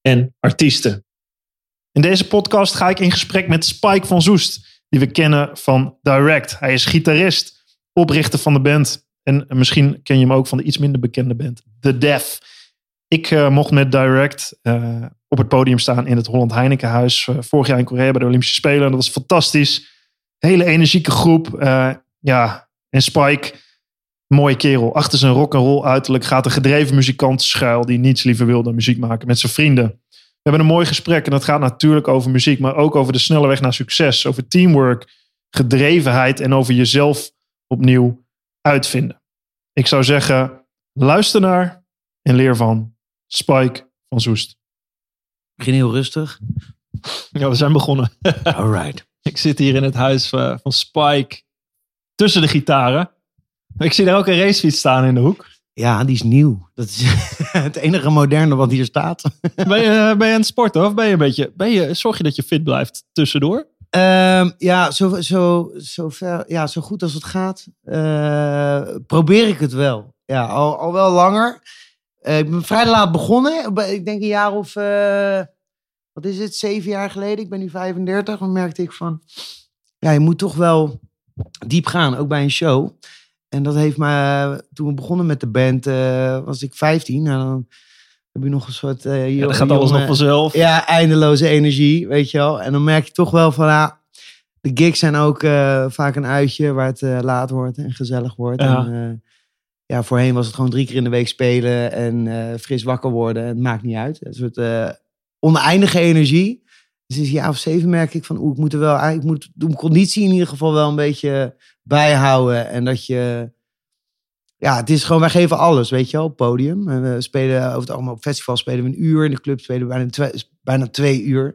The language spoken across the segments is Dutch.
en artiesten. In deze podcast ga ik in gesprek met Spike van Zoest, die we kennen van Direct. Hij is gitarist, oprichter van de band en misschien ken je hem ook van de iets minder bekende band The Def. Ik uh, mocht met Direct uh, op het podium staan in het Holland Heinekenhuis uh, vorig jaar in Korea bij de Olympische Spelen. En dat was fantastisch. Hele energieke groep. ja, en Spike, mooie kerel. Achter zijn rock and roll uiterlijk gaat een gedreven muzikant schuil die niets liever wil dan muziek maken met zijn vrienden. We hebben een mooi gesprek en dat gaat natuurlijk over muziek, maar ook over de snelle weg naar succes, over teamwork, gedrevenheid en over jezelf opnieuw uitvinden. Ik zou zeggen, luister naar en leer van Spike van Zoest. Begin heel rustig. Ja, we zijn begonnen. All right. Ik zit hier in het huis eh, van Spike tussen de gitaren. Ik zie daar ook een racefiets staan in de hoek. Ja, die is nieuw. Dat is het enige moderne wat hier staat. Ben je, ben je aan het sporten of ben je een beetje, ben je, zorg je dat je fit blijft tussendoor? Um, ja, zo, zo, zo, ver, ja, zo goed als het gaat, uh, probeer ik het wel. Ja, al, al wel langer. Uh, ik ben vrij laat begonnen. Ik denk een jaar of, uh, wat is het, zeven jaar geleden. Ik ben nu 35. Dan merkte ik van, ja, je moet toch wel diep gaan, ook bij een show. En dat heeft me, toen we begonnen met de band, was ik 15. En dan heb je nog een soort... Uh, ja, dan gaat alles nog vanzelf. Ja, eindeloze energie, weet je wel. En dan merk je toch wel van, ja, de gigs zijn ook uh, vaak een uitje waar het laat wordt en gezellig wordt. Ja. En, ja, voorheen was het gewoon drie keer in de week spelen en fris wakker worden. Het maakt niet uit. Een soort oneindige energie. Dus jaar of zeven merk ik van, oeh, ik moet er wel, ik moet de conditie in ieder geval wel een beetje bijhouden. En dat je ja, het is gewoon, wij geven alles, weet je wel, op podium. En we spelen over het allemaal op festival spelen we een uur. In de club spelen we bijna twee, bijna twee uur.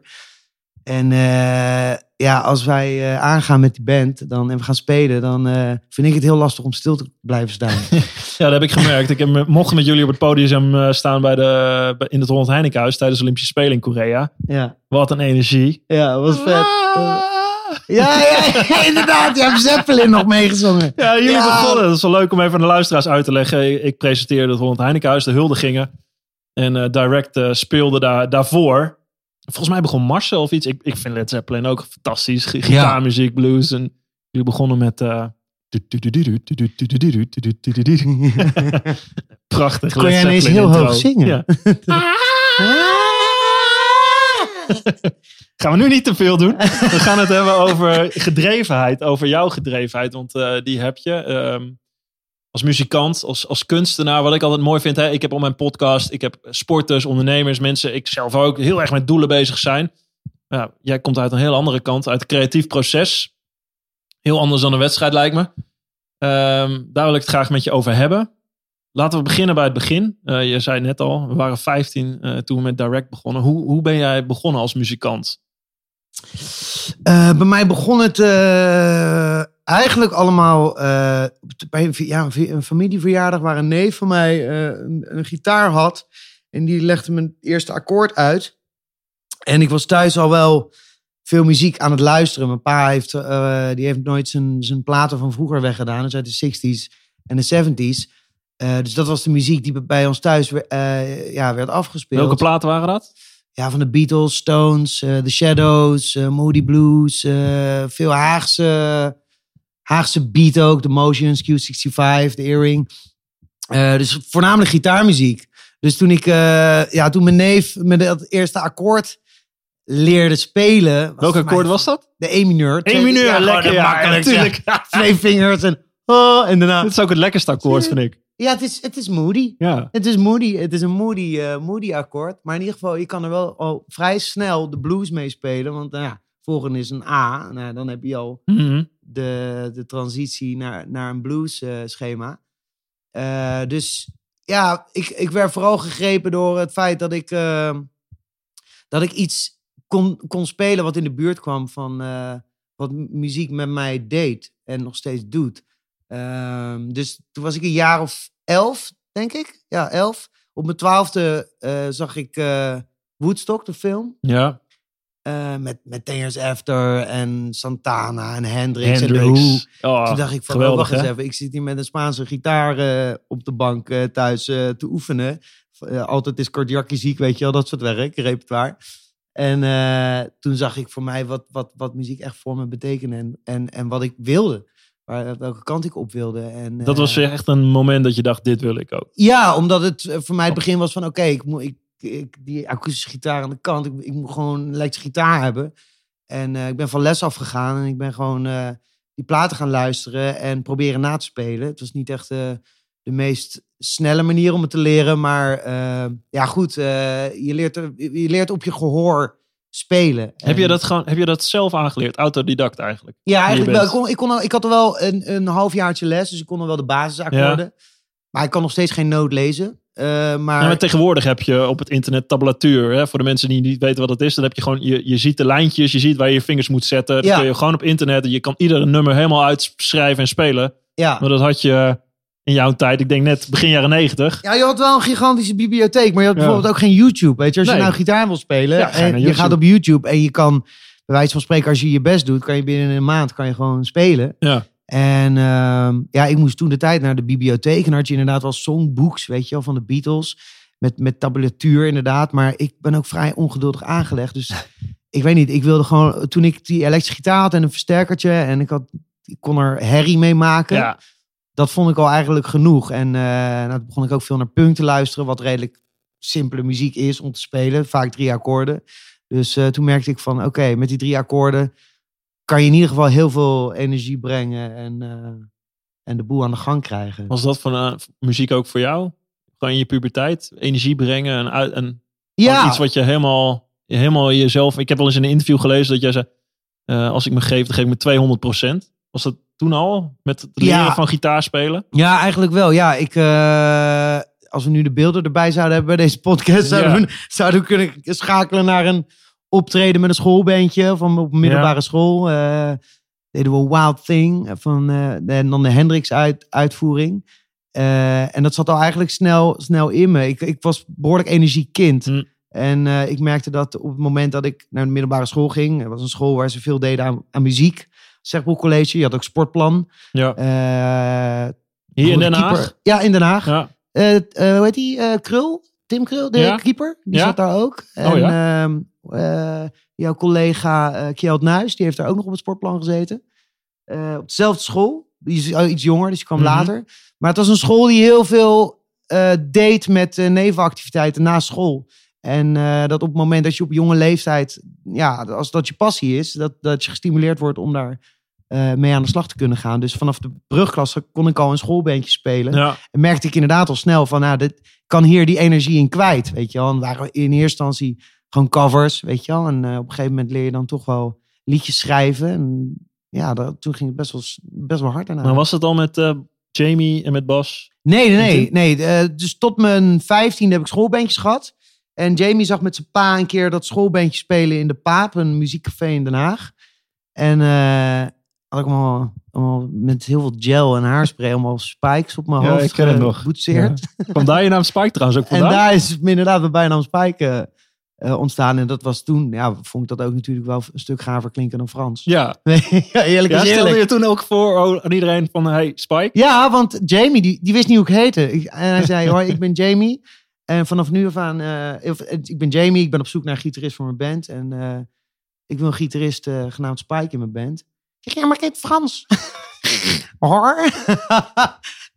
En uh, ja, als wij uh, aangaan met die band dan, en we gaan spelen, dan uh, vind ik het heel lastig om stil te blijven staan. ja, dat heb ik gemerkt. Ik heb, mocht met jullie op het podium staan bij de, in het Holland Heinekenhuis tijdens de Olympische Spelen in Korea. Ja. Wat een energie. Ja, was vet. Ah. Ja, ja, inderdaad. Je hebt Zeppelin nog meegezongen. Ja, jullie ja. begonnen. Dat is wel leuk om even aan de luisteraars uit te leggen. Ik presenteerde het Holland Heinekenhuis, de huldigingen. En uh, Direct uh, speelde daar, daarvoor. Volgens mij begon Marcel of iets. Ik, ik vind Led Zeppelin ook fantastisch. Gitaarmuziek, blues. En jullie begonnen met... Uh, Prachtig. Kon jij ineens heel hoog zingen? Ja. Gaan we nu niet te veel doen. We gaan het hebben over gedrevenheid, over jouw gedrevenheid, want uh, die heb je. Um, als muzikant, als, als kunstenaar, wat ik altijd mooi vind. Hè, ik heb op mijn podcast, ik heb sporters, ondernemers, mensen, ik zelf ook, heel erg met doelen bezig zijn. Jij komt uit een heel andere kant, uit het creatief proces. Heel anders dan een wedstrijd lijkt me. Um, daar wil ik het graag met je over hebben. Laten we beginnen bij het begin. Uh, je zei net al, we waren 15 uh, toen we met Direct begonnen. Hoe, hoe ben jij begonnen als muzikant? Uh, bij mij begon het eigenlijk allemaal bij een, ja, een familieverjaardag waar een neef van mij een, een, gitaar had. En die legde mijn eerste akkoord uit. En ik was thuis al wel veel muziek aan het luisteren. Mijn pa heeft, die heeft nooit zijn, zijn platen van vroeger weggedaan. Dus uit de 60s en de 70s. Uh, dus dat was de muziek die bij ons thuis uh, ja, werd afgespeeld. Welke platen waren dat? Ja, van de Beatles, Stones, uh, The Shadows, Moody Blues. veel Haagse, Haagse beat ook. The Motions, Q65, The Earring. dus voornamelijk gitaarmuziek. Dus toen ik, ja, toen mijn neef met dat eerste akkoord leerde spelen. Welk akkoord was dat? De E-mineur. E-mineur, ja, lekker. Ja, makkelijk. Natuurlijk. Ja. Twee vingers en... Oh, en daarna... Dit is ook het lekkerste akkoord, vind ik. Ja, het is, het is moody. Ja. Het is moody. Het is een moody, uh, moody akkoord. Maar in ieder geval, je kan er wel al vrij snel de blues mee spelen. Want nou ja, volgende is een A. Nou, dan heb je al mm -hmm. de, de transitie naar, naar een blues uh, schema. Uh, dus ja, ik, ik werd vooral gegrepen door het feit dat ik dat ik iets kon, kon spelen wat in de buurt kwam van eh, wat mu- muziek met mij deed en nog steeds doet. Ehm, dus toen was ik een jaar of elf, denk ik. Ja, elf. Op mijn twaalfde eh, zag ik eh, Woodstock, de film. Ja. eh, met, met Ten Years After en Santana en Hendrix, en Who. Oh, Toen dacht ik van, oh, geweldig, wacht eens even. Ik zit hier met een Spaanse gitaar op de bank thuis te oefenen. Altijd is Kordiaki ziek, weet je wel, dat soort werk, repertoire. En toen zag ik voor mij wat, wat, wat muziek echt voor me betekende en, en, en wat ik wilde. Waar, welke kant ik op wilde. En, Dat was eh, echt een moment dat je dacht, dit wil ik ook. ja, omdat het eh, voor mij het begin was van oké, ik moet ik, ik, die akoestische gitaar aan de kant. Ik, ik moet gewoon een elektrische gitaar hebben. En eh, ik ben van les afgegaan en ik ben gewoon die platen gaan luisteren en proberen na te spelen. Het was niet echt de meest snelle manier om het te leren, maar ja goed, je, leert, er- je leert op je gehoor spelen. Heb je, dat gewoon, heb je dat zelf aangeleerd? Autodidact eigenlijk? ja, eigenlijk wel. Ik, kon, ik, kon al, ik had al wel een, een halfjaartje les, dus ik kon al wel de basisakkoorden. Maar ik kan nog steeds geen noot lezen. Eh, maar, Ja, maar tegenwoordig heb je op het internet tabulatuur. Hè? Voor de mensen die niet weten wat het is. Dan heb je gewoon, je, je ziet de lijntjes. Je ziet waar je je vingers moet zetten. Dat Ja. kun je gewoon op internet. Je kan iedere nummer helemaal uitschrijven en spelen. ja. Maar dat had je in jouw tijd. Ik denk net begin jaren negentig. ja, je had wel een gigantische bibliotheek, maar je had Ja. bijvoorbeeld ook geen YouTube. Weet je, als je nou gitaar wil spelen Ja, en naar je gaat op YouTube en je kan, bij wijze van spreken, als je je best doet, kan je binnen een maand kan je gewoon spelen. Ja. En ehm, ja, ik moest toen de tijd naar de bibliotheek. En had je inderdaad wel songbooks, weet je wel, van de Beatles. Met, met tabulatuur inderdaad. Maar ik ben ook vrij ongeduldig aangelegd. Dus ik weet niet, ik wilde gewoon... Toen ik die elektrische gitaar had en een versterkertje... en ik, had, ik kon er herrie mee maken... ja. Dat vond ik al eigenlijk genoeg. En eh nou, toen begon ik ook veel naar punk te luisteren... wat redelijk simpele muziek is om te spelen. Vaak drie akkoorden. Dus eh, toen merkte ik van, oké, met die drie akkoorden kan je in ieder geval heel veel energie brengen en, eh, en de boel aan de gang krijgen. Was dat van muziek ook voor jou? Gewoon in je puberteit? Energie brengen en, en Ja, iets wat je helemaal, helemaal jezelf. Ik heb wel eens in een interview gelezen dat jij zei: Als ik me geef, dan geef ik me 200% Was dat toen al? Met het leren Ja. van gitaar spelen? ja, eigenlijk wel. Ja, ik, eh, als we nu de beelden erbij zouden hebben bij deze podcast, zouden, Ja. we, zouden we kunnen schakelen naar een optreden met een schoolbandje van op middelbare school. Eh, deden we Wild Thing van eh, en dan de Hendrix uit, uitvoering. En dat zat al eigenlijk snel, snel in me. Ik, ik was behoorlijk energiek kind. Hm. En ik merkte dat op het moment dat ik naar de middelbare school ging, er was een school waar ze veel deden aan, aan muziek. Zegbroek College, je had ook sportplan. Ja. Eh, Hier in de Den Haag? keeper- Ja, in Den Haag. Ja. Eh, eh, hoe heet die? Krul? Tim Krul, de Ja. keeper. Die Ja. zat daar ook. En Oh ehm, eh, jouw collega eh Kjeld Nuis, die heeft daar ook nog op het sportplan gezeten. Op dezelfde school. Die is eh, iets jonger, dus die kwam Mhm. later. Maar het was een school die heel veel deed met nevenactiviteiten na school. En dat op het moment dat je op jonge leeftijd, ja, als dat je passie is, dat, dat je gestimuleerd wordt om daar eh, mee aan de slag te kunnen gaan. Dus vanaf de brugklasse kon ik al een schoolbeentje spelen. Ja. En merkte ik inderdaad al snel van, nou, dit kan hier die energie in kwijt, weet je wel. En waren in eerste instantie gewoon covers, weet je wel. En eh, op een gegeven moment leer je dan toch wel liedjes schrijven. En ja, dat, toen ging het best wel, best wel hard daarna. Maar was het al met eh, Jamie en met Bas? Nee, nee, nee. dus tot mijn vijftiende heb ik schoolbandjes gehad. En Jamie zag met zijn pa een keer dat schoolbandje spelen in de Paap, een muziekcafé in Den Haag. En eh, had ik allemaal, allemaal met heel veel gel en haarspray, allemaal spikes op mijn Ja, hoofd ik ken het nog. geboetseerd. Kwam daar je naam Spike trouwens ook En vandaan? daar is inderdaad de bijnaam Spike eh, eh, ontstaan. En dat was toen, ja, vond ik dat ook natuurlijk wel een stuk gaver klinken dan Frans. Ja. ja, eerlijk ja stelde eerlijk. je toen ook voor aan iedereen van hey Spike? Ja, want Jamie, die, die wist niet hoe ik heette. En hij zei, hoi, ik ben Jamie. En vanaf nu af aan, eh, eh, ik ben Jamie, ik ben op zoek naar een gitarist voor mijn band. En eh, ik wil een gitarist eh, genaamd Spike in mijn band. Ik zeg, ja, maar ik heet Frans. Hoor.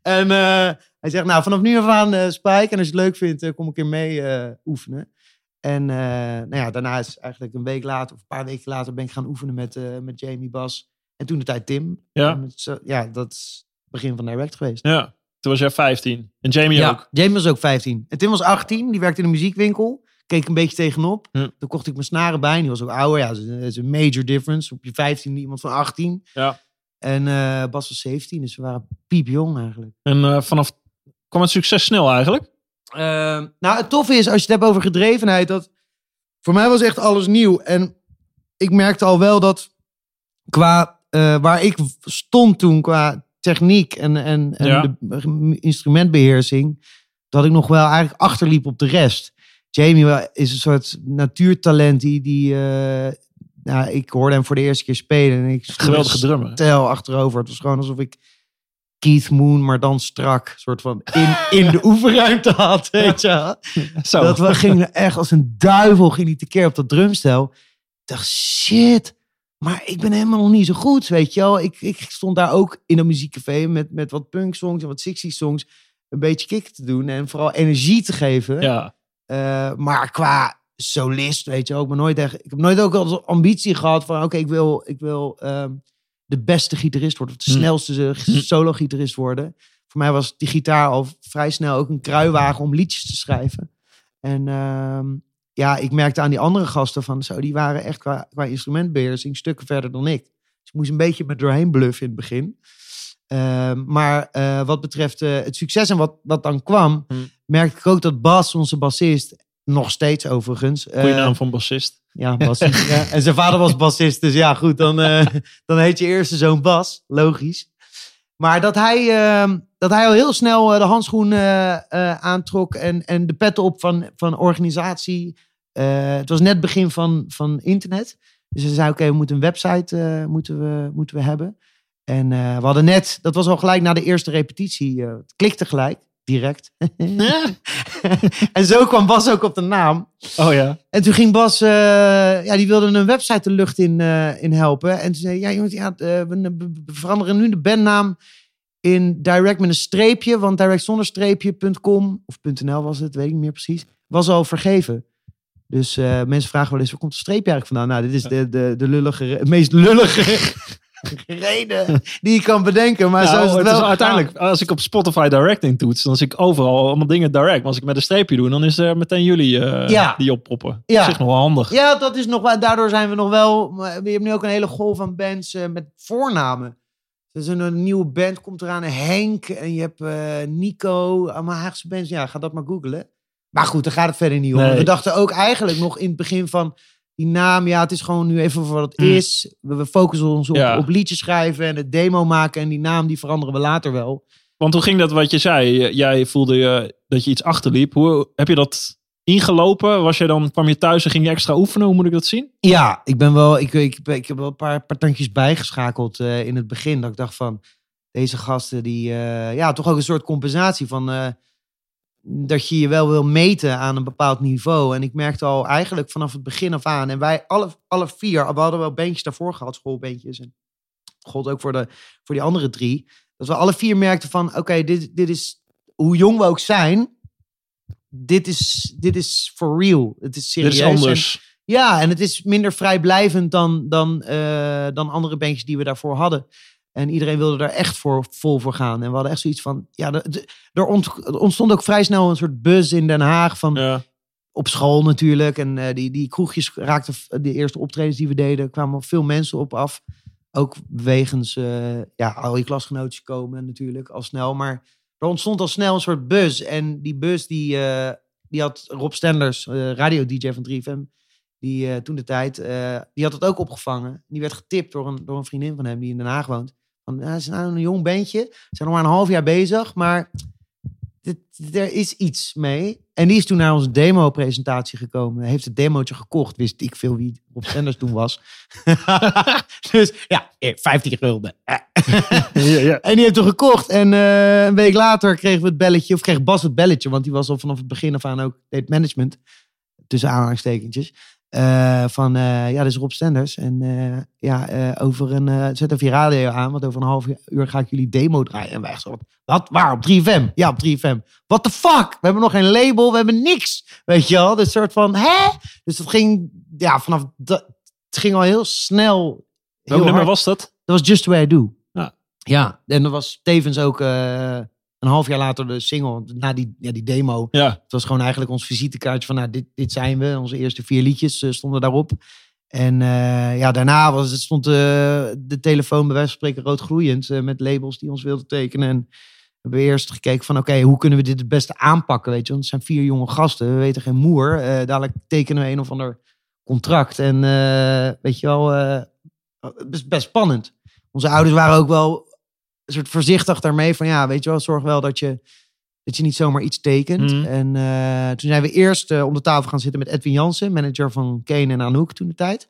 en eh, hij zegt, nou, vanaf nu af aan eh, Spike. En als je het leuk vindt, eh, kom ik een keer mee eh, oefenen. En eh, nou ja, daarna is eigenlijk een week later, of een paar weken later, ben ik gaan oefenen met, eh, met Jamie Bas. En toen de tijd Tim. Ja. Ja, dat is het begin van Direct geweest. Ja. Toen was jij 15. En Jamie Ja, ook. Jamie was ook 15. En Tim was 18, die werkte in een muziekwinkel. Keek een beetje tegenop. Ja. Toen kocht ik mijn snaren bij. en Die was ook ouder. Ja, dat is een- major difference. Op je 15 iemand van 18. Ja. En eh, Bas was 17, dus we waren piepjong eigenlijk. En eh, vanaf kwam het succes snel eigenlijk? Ehm, nou, het toffe is, als je het hebt over gedrevenheid, dat voor mij was echt alles nieuw. En ik merkte al wel dat qua eh, waar ik stond toen, qua techniek en, en, en Ja. de instrumentbeheersing, dat ik nog wel eigenlijk achterliep op de rest. Jamie is een soort natuurtalent die, die eh, nou, ik hoorde hem voor de eerste keer spelen. En ik Geweldige drummer. stel achterover. Het was gewoon alsof ik Keith Moon, maar dan strak, soort van in, in de oefenruimte had, weet je. Zo. Dat we gingen echt als een duivel ging tekeer op dat drumstel. Ik dacht, shit, maar ik ben helemaal nog niet zo goed, weet je wel. Ik, ik stond daar ook in een muziekcafé met, met wat punk songs en wat 60 songs een beetje kick te doen en vooral energie te geven. Ja. Eh, maar qua solist, weet je ook, maar nooit echt, ik heb nooit ook als ambitie gehad van, oké, ik wil, ik wil ehm, de beste gitarist worden, of de Hm. snelste eh, Hm. solo-gitarist worden. Voor mij was die gitaar al vrij snel ook een kruiwagen om liedjes te schrijven. En ehm, ja, ik merkte aan die andere gasten van, zo, die waren echt qua, qua instrumentbeheersing stukken verder dan ik. Dus ik moest een beetje met doorheen bluffen in het begin. Ehm, maar eh, wat betreft eh, het succes en wat, wat dan kwam, Hm. merkte ik ook dat Bas, onze bassist, nog steeds overigens. Goeie eh, naam van bassist. Ja, Bas. ja. En zijn vader was bassist, dus ja, goed, dan, dan heet je eerste zoon Bas, logisch. Maar dat hij, ehm, dat hij al heel snel de handschoen aantrok en, en de pet op van, van organisatie. Het was net begin van, van internet. Dus hij zei, oké, we moeten een website moeten we, moeten we hebben. En eh, we hadden net, dat was al gelijk na de eerste repetitie, eh, het klikte gelijk, direct. en zo kwam Bas ook op de naam. Oh ja. En toen ging Bas, eh, ja, die wilde een website de lucht in, in helpen. En toen zei ja jongens, ja, we, veranderen nu de bandnaam in direct met een streepje. Want direct zonder streepje.com of .nl was het, weet ik niet meer precies. Was al vergeven. Dus mensen vragen wel eens, waar komt het streepje eigenlijk vandaan? Nou, dit is de, de, de lullige, re- meest lullige reden die je kan bedenken. Maar zo is het het wel is uiteindelijk, als ik op Spotify Directing toets, dan zie ik overal allemaal dingen direct. Maar als ik met een streepje doe, dan is er meteen jullie eh, Ja. die oppoppen. Ja. Op zich nog wel handig. Ja, dat is nog wel. Daardoor zijn we nog wel. Je hebt nu ook een hele golf van bands eh, met voornamen. Dus een, een nieuwe band komt eraan. Henk en je hebt eh, Nico. Allemaal Haagse bands. Ja, ga dat maar googlen. Maar goed, daar gaat het verder niet om. Nee. We dachten ook eigenlijk nog in het begin van die naam. Ja, het is gewoon nu even voor wat het Hmm. is. We, we focussen ons op, Ja. op liedjes schrijven en het demo maken. En die naam die veranderen we later wel. Want hoe ging dat wat je zei? Jij voelde je dat je iets achterliep. Hoe heb je dat ingelopen? Was je dan, kwam je thuis en ging je extra oefenen? Hoe moet ik dat zien? Ja, ik ben wel. Ik, ik, ik heb wel een paar, paar tandjes bijgeschakeld eh, in het begin. Dat ik dacht van deze gasten die. eh, ja, toch ook een soort compensatie van. eh, dat je je wel wil meten aan een bepaald niveau. En ik merkte al eigenlijk vanaf het begin af aan. En wij alle, alle vier, we hadden wel bandjes daarvoor gehad, schoolbandjes. En gold ook voor, de, voor die andere drie. Dat we alle vier merkten van, oké, dit, dit is, hoe jong we ook zijn, dit is, dit is for real. Het is Dit serieus. En- ja, en het is minder vrijblijvend dan, dan, eh, dan andere bandjes die we daarvoor hadden. En iedereen wilde daar echt voor, vol voor gaan. En we hadden echt zoiets van... Ja, er ont- ontstond ook vrij snel een soort buzz in Den Haag. Van, Ja. Op school natuurlijk. En eh, die, die kroegjes raakten... De eerste optredens die we deden, kwamen veel mensen op af. Ook wegens eh, ja, al je klasgenootjes komen natuurlijk al snel. Maar er ontstond al snel een soort buzz. En die buzz die, eh, die had Rob Stenders, radio-dj van 3FM... Die toen de tijd, die had het ook opgevangen. Die werd getipt door een, door een vriendin van hem die in Den Haag woont. Van, ja, het is nou een jong bandje. Ze zijn nog maar een half jaar bezig, maar dit, er is iets mee. En die is toen naar onze demo-presentatie gekomen. Heeft het demootje gekocht. Wist ik veel wie Rob Stenders toen was. dus ja, eh, 15 gulden. Eh. Ja, ja. En die heeft hem gekocht. En eh, een week later kregen we het belletje. Of kreeg Bas het belletje. Want die was al vanaf het begin af aan ook deed management. Tussen aanhalingstekentjes. Eh, van eh, ja, dit is Rob Stenders. En eh, ja, eh, over een. eh, zet even je radio aan. Want over een half uur ga ik jullie demo draaien. En wij zo. Wat? Waar? Op 3FM? Ja, op 3FM. What the fuck? We hebben nog geen label. We hebben niks. Weet je wel? Dus soort van. Hè? Dus dat ging. Ja, vanaf. Dat, het ging al heel snel. Welk nummer was dat? Dat was Just the Way I Do. Ja. Ja, en dat was tevens ook eh, een half jaar later de single. Na die, ja, die demo. Ja. Het was gewoon eigenlijk ons visitekaartje van, nou, dit, dit zijn we. Onze eerste vier liedjes eh, stonden daarop. En eh, ja, daarna was het, stond eh, de telefoon bij wijze van spreken rood met labels die ons wilden tekenen. En hebben we eerst gekeken van oké, hoe kunnen we dit het beste aanpakken? Weet je, want het zijn vier jonge gasten, we weten geen moer. Dadelijk tekenen we een of ander contract. En weet je wel, het is best spannend. Onze ouders waren ook wel soort voorzichtig daarmee van ja, weet je wel, zorg wel dat je, dat je niet zomaar iets tekent. Mhm. En eh, toen zijn we eerst eh, om de tafel gaan zitten met Edwin Jansen, manager van Kane en Anouk toen de tijd.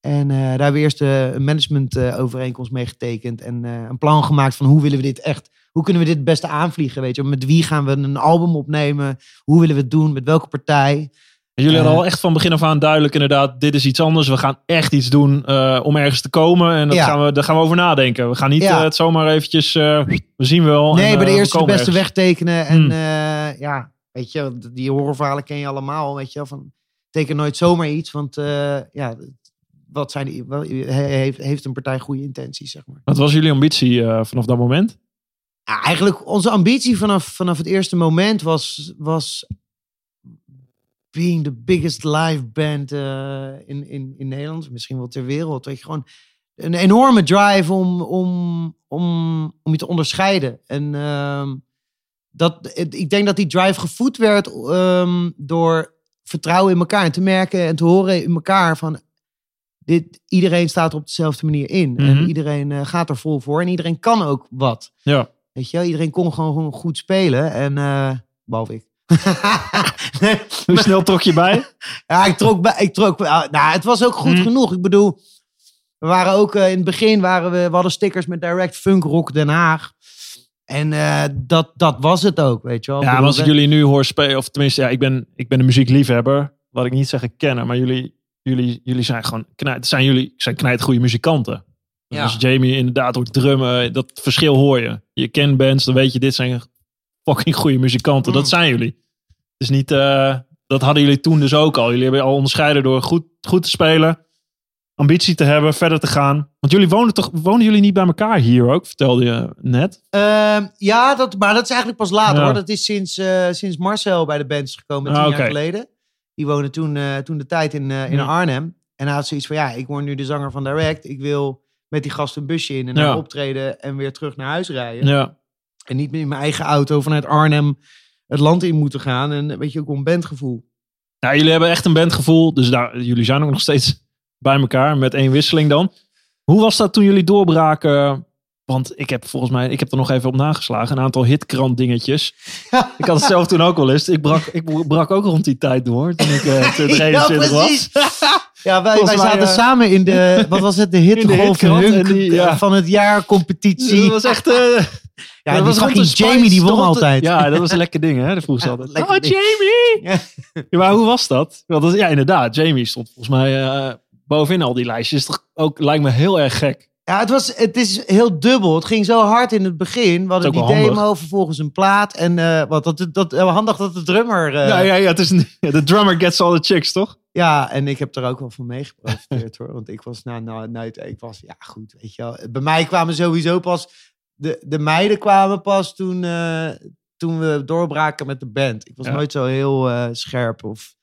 En eh, daar hebben we eerst een management overeenkomst mee getekend. En een plan gemaakt van hoe willen we dit echt... Hoe kunnen we dit het beste aanvliegen, weet je? Met wie gaan we een album opnemen? Hoe willen we het doen? Met welke partij? Jullie hadden Eh. al echt van begin af aan duidelijk inderdaad, dit is iets anders. We gaan echt iets doen eh, om ergens te komen. En dat Ja. gaan we, daar gaan we over nadenken. We gaan niet Ja. eh, het zomaar eventjes, we zien wel. nee, en, bij de eerste de beste ergens. weg tekenen. En Hmm. ja, weet je, die horrorverhalen ken je allemaal, weet je. Van, teken nooit zomaar iets, want ja, wat zijn die, wel, he- heeft, heeft een partij goede intenties, zeg maar. Wat was jullie ambitie vanaf dat moment? Ja, eigenlijk onze ambitie vanaf, vanaf het eerste moment was, was being the biggest live band eh, in, in, in Nederland, misschien wel ter wereld. Weet je, gewoon een enorme drive om, om, om, om je te onderscheiden. En ehm, dat, ik denk dat die drive gevoed werd ehm, door vertrouwen in elkaar en te merken en te horen in elkaar van dit, iedereen staat er op dezelfde manier in. Mhm. En iedereen eh, gaat er vol voor en iedereen kan ook wat. Ja. Weet je, iedereen kon gewoon, gewoon goed spelen. En eh behalve ik. Nee, Hoe snel trok je bij? ja, ik trok bij. Ik trok, nou, het was ook goed Hmm. genoeg. Ik bedoel, we waren ook eh, in het begin waren we, we hadden stickers met Direct Funk Rock Den Haag. En eh, dat, dat was het ook, weet je wel. Ja, bedoel, als ik jullie nu hoor spelen, of tenminste, ja, ik ben, ik ben een muziekliefhebber. Wat ik niet zeggen kennen, maar jullie, jullie, jullie zijn gewoon knijt, zijn jullie zijn knijt goede muzikanten. Dus Ja. Als Jamie inderdaad hoort drummen, dat verschil hoor je. Je kent bands, dan weet je, dit zijn fucking goede muzikanten. Dat Mm. zijn jullie. Het is niet, eh, dat hadden jullie toen dus ook al. Jullie hebben al onderscheiden door goed, goed te spelen, ambitie te hebben, verder te gaan. Want jullie wonen toch, wonen jullie niet bij elkaar hier ook, vertelde je net. Ehm, ja, dat, maar dat is eigenlijk pas later Ja. hoor. Dat is sinds, eh, sinds Marcel bij de band is gekomen, tien Ah, jaar geleden. Die woonde toen, eh, toen de tijd in, eh, in Ja. Arnhem. En hij had zoiets van, ja, ik word nu de zanger van Direct. Ik wil met die gast een busje in en Ja. naar optreden en weer terug naar huis rijden. Ja. En niet meer in mijn eigen auto vanuit Arnhem het land in moeten gaan. En weet je, ook een bandgevoel. Nou, jullie hebben echt een bandgevoel. Dus daar, jullie zijn ook nog steeds bij elkaar met één wisseling dan. Hoe was dat toen jullie doorbraken? Want ik heb volgens mij, ik heb er nog even op nageslagen. Een aantal hitkrant dingetjes. Ik had het zelf toen ook wel eens. Ik brak, ik brak ook rond die tijd door. Toen ik eh, 23 was. Ja, wij, wij zaten eh, samen in de, wat was het, de hitkrant ja. van het jaar competitie. Dat was echt... eh, ja, dat die was fucking Spice, Jamie die won altijd. Ja, dat was een lekker ding hè. Dat vroeg ze Ja, altijd. Oh, ding. Jamie! Ja. Ja, maar hoe was dat? Want dat- ja, inderdaad. Jamie stond volgens mij eh, bovenin al die lijstjes. Toch ook, lijkt me heel erg gek. Ja, het, was, het is heel dubbel. Het ging zo hard in het begin. We hadden die handig. demo, vervolgens een plaat. En eh, wat, dat, dat, handig dat de drummer... eh, ja, ja, ja, het is een, de drummer gets all the chicks, toch? Ja, en ik heb er ook wel van meegeprofiteerd hoor. Want ik was, nou, nou, nou, ik was, ja goed, weet je wel. Bij mij kwamen sowieso pas, de, de meiden kwamen pas toen, eh, toen we doorbraken met de band. Ik was Ja. nooit zo heel eh, scherp of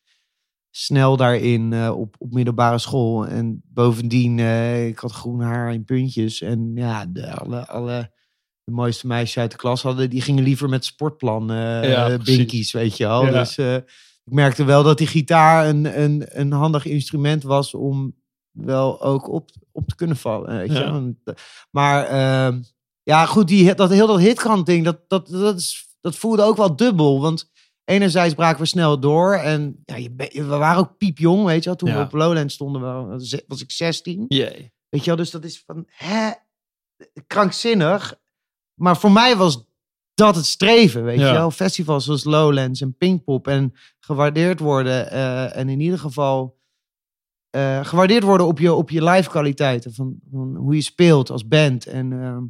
snel daarin eh, op, op middelbare school. En bovendien, ik had groen haar in puntjes. En ja, de, alle, alle de mooiste meisjes uit de klas hadden, die gingen liever met sportplan Ja, binkies, weet je wel. Ja. Dus ik merkte wel dat die gitaar een, een, een handig instrument was om wel ook op, op te kunnen vallen. Weet je? Maar ehm, ja, goed, die, dat, heel dat hitkant ding, dat, dat, dat, is, dat voelde ook wel dubbel. Want enerzijds braken we snel door. En ja, je, we waren ook piepjong, weet je wel. Toen Ja. we op Lowland stonden, was ik 16. Jee. Weet je wel, dus dat is van, hè, krankzinnig. Maar voor mij was dat het streven, weet Ja. je wel. Festivals zoals Lowlands en Pinkpop en gewaardeerd worden. eh, en in ieder geval eh, gewaardeerd worden op je, op je live kwaliteiten. Van, van hoe je speelt als band en, ehm,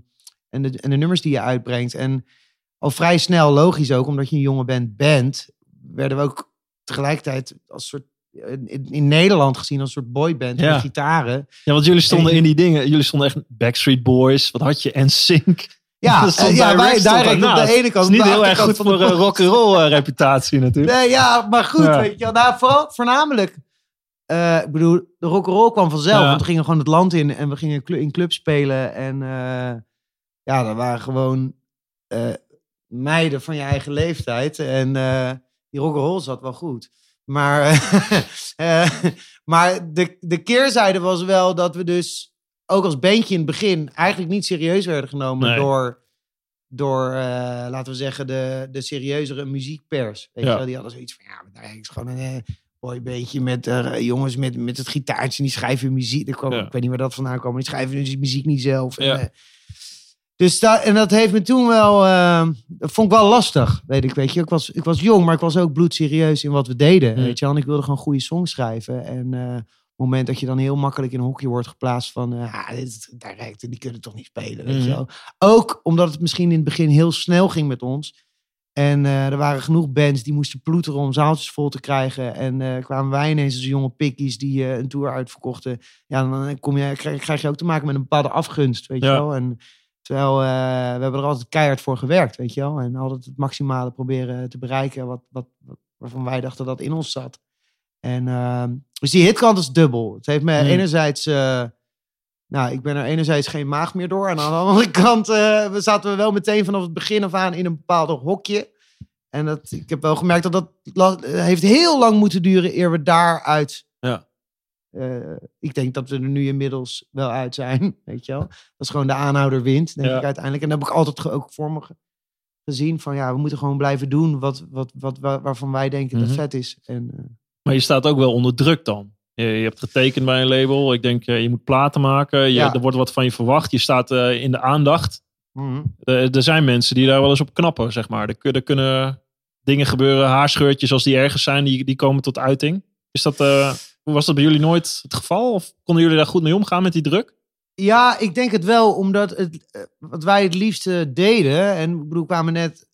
en, de, en de nummers die je uitbrengt. En al vrij snel, logisch ook, omdat je een jonge band bent, werden we ook tegelijkertijd als soort in, Nederland gezien als soort boyband Ja. met gitaren. Ja, want jullie stonden En- in die dingen. Jullie stonden echt Backstreet Boys. Wat had je? En Sync. Ja, eh, ja wij direct op de ene kant. Is niet heel erg goed voor uh, boot. rock'n'roll eh, reputatie natuurlijk. Nee, ja, maar goed, Ja. weet je. Nou, vooral, voornamelijk, eh, ik bedoel, de rock'n'roll kwam vanzelf. Ja. Want we gingen gewoon het land in en we gingen in clubs spelen. En ja, dat waren gewoon, eh, meiden van je eigen leeftijd. En eh, die rock'n'roll zat wel goed. Maar, eh, maar de, de keerzijde was wel dat we dus ook als bandje in het begin eigenlijk niet serieus werden genomen Nee. door, door laten we zeggen, de, de serieuzere muziekpers. Weet Ja. je wel? Die hadden zoiets van, ja, maar daar is gewoon een mooi beetje met jongens met, met het gitaartje. Die schrijven muziek. Ik, kwam, Ja. ik weet niet waar dat vandaan kwam. Die schrijven dus muziek niet zelf. En, Ja. Dus dat, en dat heeft me toen wel, eh, dat vond ik wel lastig, weet ik, weet je. Ik was, ik was jong, maar ik was ook bloedserieus in wat we deden, Hmm. weet je wel. En ik wilde gewoon goede songs schrijven. En op het moment dat je dan heel makkelijk in een hokje wordt geplaatst van, ah, dit, daar die kunnen toch niet spelen, weet je wel. Ook omdat het misschien in het begin heel snel ging met ons. En eh, er waren genoeg bands die moesten ploeteren om zaaltjes vol te krijgen. En kwamen wij ineens als jonge pikkies die een tour uitverkochten. Ja, dan kom je, krijg, krijg je ook te maken met een bepaalde afgunst, weet je Ja. wel. En terwijl eh, we hebben er altijd keihard voor gewerkt, weet je wel. En altijd het maximale proberen te bereiken wat, wat, waarvan wij dachten dat in ons zat. En ehm, dus die hitkant is dubbel. Het heeft me Hmm. enerzijds... eh, nou, ik ben er enerzijds geen maag meer door. En aan de andere kant eh, we zaten we wel meteen vanaf het begin af aan in een bepaald hokje. En dat, ik heb wel gemerkt dat dat heeft heel lang moeten duren eer we daaruit... Eh, ik denk dat we er nu inmiddels wel uit zijn, weet je wel. Dat is gewoon de aanhouder wint, denk Ja. ik uiteindelijk. En dat heb ik altijd ook voor me ge- gezien. Van ja, we moeten gewoon blijven doen wat, wat, wat, waar- waarvan wij denken Mhm. dat vet is. En, eh, Maar je staat ook wel onder druk dan. Je, je hebt getekend bij een label. Ik denk, eh, je moet platen maken. Je, Ja. Er wordt wat van je verwacht. Je staat in de aandacht. mhm. Er, er zijn mensen die daar wel eens op knappen, zeg maar. Er, kun- er kunnen dingen gebeuren, haarscheurtjes als die ergens zijn, die, die komen tot uiting. Is dat, was dat bij jullie nooit het geval? Of konden jullie daar goed mee omgaan met die druk? Ja, ik denk het wel, omdat het, eh, wat wij het liefste deden. En ik bedoel, we kwamen net,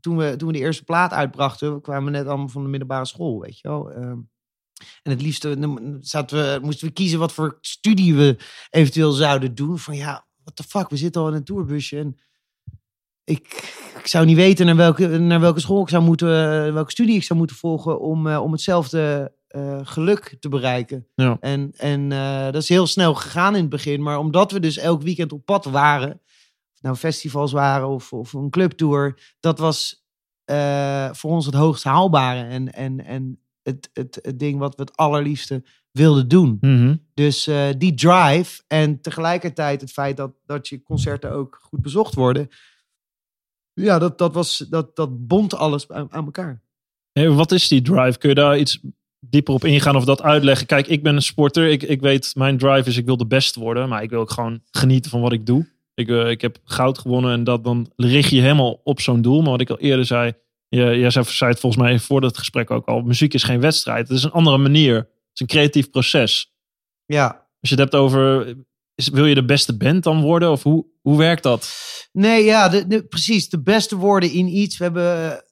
toen we, toen we de eerste plaat uitbrachten, we kwamen net allemaal van de middelbare school, weet je wel. Ehm, en het liefste zaten we, moesten we kiezen wat voor studie we eventueel zouden doen. Van ja, what the fuck, we zitten al in een tourbusje. En ik, ik zou niet weten naar welke, naar welke school ik zou moeten, welke studie ik zou moeten volgen om, eh, om hetzelfde eh, geluk te bereiken. Ja. En, en eh, dat is heel snel gegaan in het begin. Maar omdat we dus elk weekend op pad waren, nou festivals waren of, of een clubtour, dat was eh, voor ons het hoogst haalbare. En, en, en het, het, het ding wat we het allerliefste wilden doen. Dus eh, die drive en tegelijkertijd het feit dat, dat je concerten ook goed bezocht worden. Ja, dat, dat, was, dat, dat bond alles aan, aan elkaar. Hey, wat is die drive? Kun je daar iets dieper op ingaan of dat uitleggen? Kijk, ik ben een sporter. Ik, ik weet, mijn drive is, ik wil de beste worden. Maar ik wil ook gewoon genieten van wat ik doe. Ik, eh, ik heb goud gewonnen en dat dan richt je helemaal op zo'n doel. Maar wat ik al eerder zei, je, jij zei, zei het volgens mij voor het gesprek ook al. Muziek is geen wedstrijd. Het is een andere manier. Het is een creatief proces. Ja, Als je het hebt over, is, wil je de beste band dan worden? Of hoe, hoe werkt dat? Nee, ja, de, de- precies. De beste woorden in iets. We hebben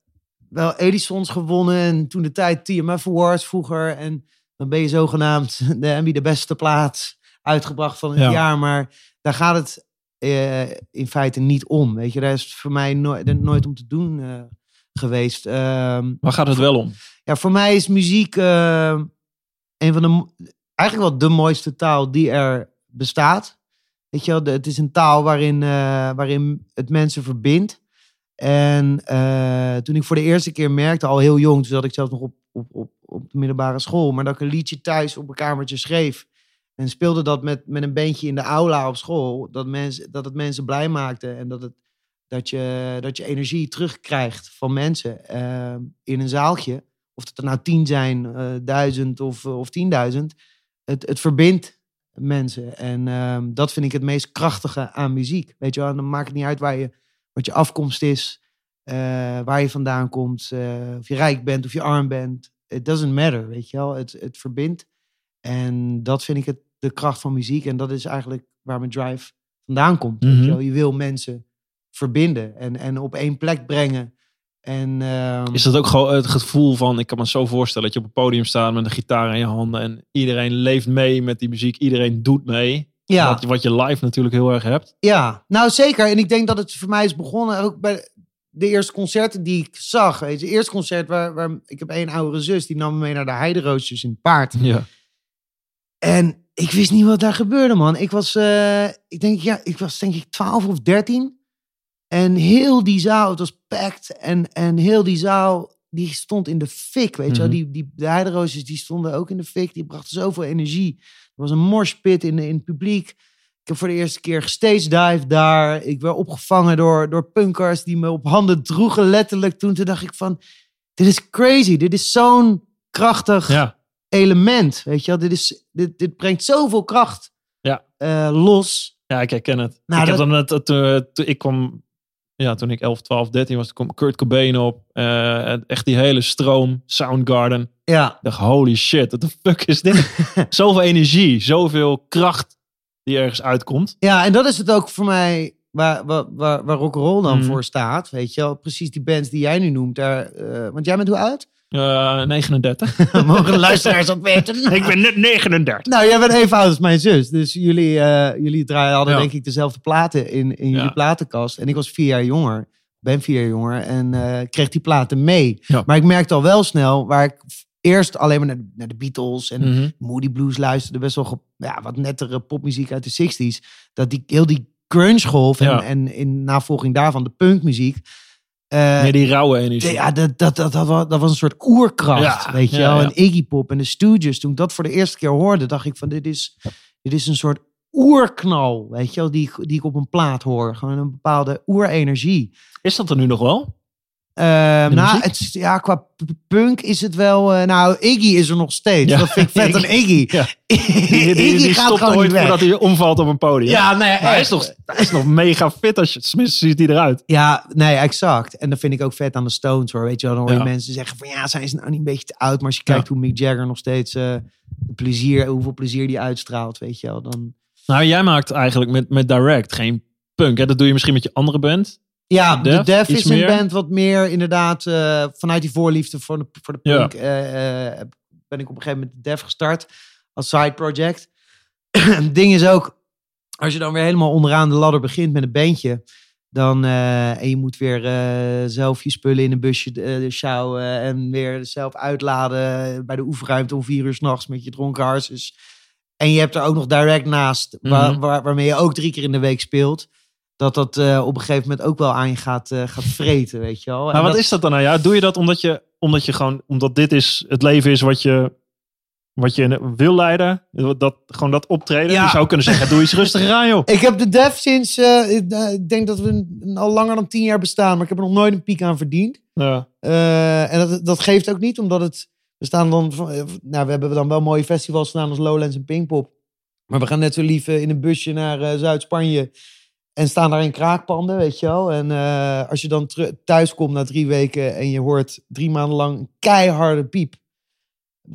wel Edisons gewonnen en toen de tijd TMF Awards vroeger. En dan ben je zogenaamd de Emmy de beste plaat uitgebracht van het Ja. jaar. Maar daar gaat het eh, in feite niet om. Weet je, daar is het voor mij nooit, nooit om te doen eh, geweest. Ehm, Waar gaat het wel om? ja, voor mij is muziek eh, een van de, eigenlijk wel de mooiste taal die er bestaat. Weet je wel, het is een taal waarin, waarin het mensen verbindt. En eh, toen ik voor de eerste keer merkte, al heel jong, toen zat ik zelf nog op, op, op, op de middelbare school, maar dat ik een liedje thuis op een kamertje schreef. En speelde dat met, met een bandje in de aula op school. Dat, mensen, dat het mensen blij maakte en dat, het, dat, je, dat je energie terugkrijgt van mensen eh, in een zaaltje. Of het er nou tien zijn, eh, duizend of, of tienduizend. Het, het verbindt mensen. En ehm, dat vind ik het meest krachtige aan muziek. Weet je wel, dan maakt het niet uit waar je, wat je afkomst is. eh, waar je vandaan komt. eh, of je rijk bent of je arm bent. It doesn't matter, weet je wel. Het, het verbindt. En dat vind ik het, de kracht van muziek. En dat is eigenlijk waar mijn drive vandaan komt. weet Mhm. je, wel. je wil mensen verbinden en, en op één plek brengen. En, ehm, Is dat ook gewoon het gevoel van, ik kan me zo voorstellen dat je op een podium staat met een gitaar in je handen en iedereen leeft mee met die muziek, iedereen doet mee. Ja. Wat, wat je live natuurlijk heel erg hebt. Ja, nou zeker. En ik denk dat het voor mij is begonnen ook bij de eerste concerten die ik zag. Weet je, het eerste concert waar, waar ik heb één oudere zus die nam me mee naar de Heideroosjes in het paard. Ja. En ik wist niet wat daar gebeurde, man. Ik was, eh, ik denk, ja, ik was denk ik 12 of 13. En heel die zaal, het was packed. En, en heel die zaal, die stond in de fik, weet je wel. Mhm. Die, die, de heideroosjes, die stonden ook in de fik. Die brachten zoveel energie. Was een morspit in, in het publiek. Ik heb voor de eerste keer gestage dive daar. Ik werd opgevangen door, door punkers die me op handen droegen, letterlijk. Toen, toen dacht ik van, dit is crazy. Dit is zo'n krachtig Ja, element, weet je wel. Dit, is, dit, dit brengt zoveel kracht Ja. eh, los. ja ik herken het. Nou, ik heb dat- dan net, eh, toen ik kwam, ja, toen ik 11, 12, 13 was, kwam Kurt Cobain op. Eh, echt die hele stroom, Soundgarden. Ja, Ik dacht, holy shit, what the fuck is dit? zoveel energie, zoveel kracht die ergens uitkomt. ja, en dat is het ook voor mij waar, waar, waar, waar rock'n'roll dan Mhm. voor staat. Weet je wel, precies die bands die jij nu noemt. Daar, eh, want jij bent hoe oud? Eh 39. Mogen de luisteraars ook weten? ik ben net 39. Nou, jij bent even oud als mijn zus. Dus jullie, eh, jullie draaien, hadden Ja. denk ik dezelfde platen in, in jullie Ja. platenkast. En ik was vier jaar jonger. Ben vier jaar jonger. En eh, kreeg die platen mee. Ja. Maar ik merkte al wel snel, waar ik eerst alleen maar naar, de- naar de Beatles en Mhm. Moody Blues luisterde. Best wel ge- ja, wat nettere popmuziek uit de 60s. Dat die, heel die grunge golf en, Ja. en in navolging daarvan de punkmuziek. Eh, Nee, die rauwe energie. ja, dat, dat, dat, dat, was, een soort oerkracht, Ja, weet je wel. ja. En Iggy Pop en de Stooges. Toen ik dat voor de eerste keer hoorde, dacht ik van dit is, dit is een soort oerknal, weet je wel, die, die ik op een plaat hoor. Gewoon een bepaalde oerenergie. Is dat er nu nog wel? Ehm, nou, het, ja, qua punk is het wel... eh, nou, Iggy is er nog steeds. Ja. Dat vind ik vet aan Iggy. Ja. Die, die, die, Iggy die gaat stopt gewoon ooit weg. voordat hij omvalt op een podium. Ja, nee, Maar hij, is nog, hij is nog mega fit. Als je, tenminste, ziet hij eruit. Ja, nee, exact. En dat vind ik ook vet aan de Stones hoor. Weet je wel, dan hoor je Ja. mensen zeggen van ja, zijn ze nou niet een beetje te oud? Maar als je kijkt hoe Mick Jagger nog steeds eh, plezier, hoeveel plezier die uitstraalt, weet je wel. Dan... Nou, jij maakt eigenlijk met, met Direct geen punk. Hè? Dat doe je misschien met je andere band. Ja, de Def is een meer? band wat meer inderdaad eh, vanuit die voorliefde voor de, voor de punk eh, eh, ben ik op een gegeven moment de Def gestart als side project. het ding is ook, als je dan weer helemaal onderaan de ladder begint met een bandje, dan, en je moet weer zelf je spullen in een busje sjouwen en weer zelf uitladen bij de oefenruimte om vier uur s'nachts met je dronken harses. En je hebt er ook nog direct naast, waar, Mhm. waar- waarmee je ook drie keer in de week speelt. Dat dat eh, op een gegeven moment ook wel aan je gaat, eh, gaat vreten, weet je wel. Maar En wat dat- is dat dan nou? Ja, doe je dat omdat je, omdat je gewoon, omdat dit is het leven is wat je, wat je wil leiden? Dat, gewoon dat optreden? Ja. Je zou kunnen zeggen, doe iets rustiger aan joh. Ik heb de Def sinds, eh, ik denk dat we een- al langer dan tien jaar bestaan, maar ik heb er nog nooit een piek aan verdiend. Ja. En dat, dat geeft ook niet, omdat het, we staan dan, nou we hebben dan wel mooie festivals gedaan als Lowlands en Pinkpop. Maar we gaan net zo lief in een busje naar Zuid-Spanje en staan daar in kraakpanden, weet je wel. En eh, als je dan thuis komt na drie weken en je hoort drie maanden lang een keiharde piep.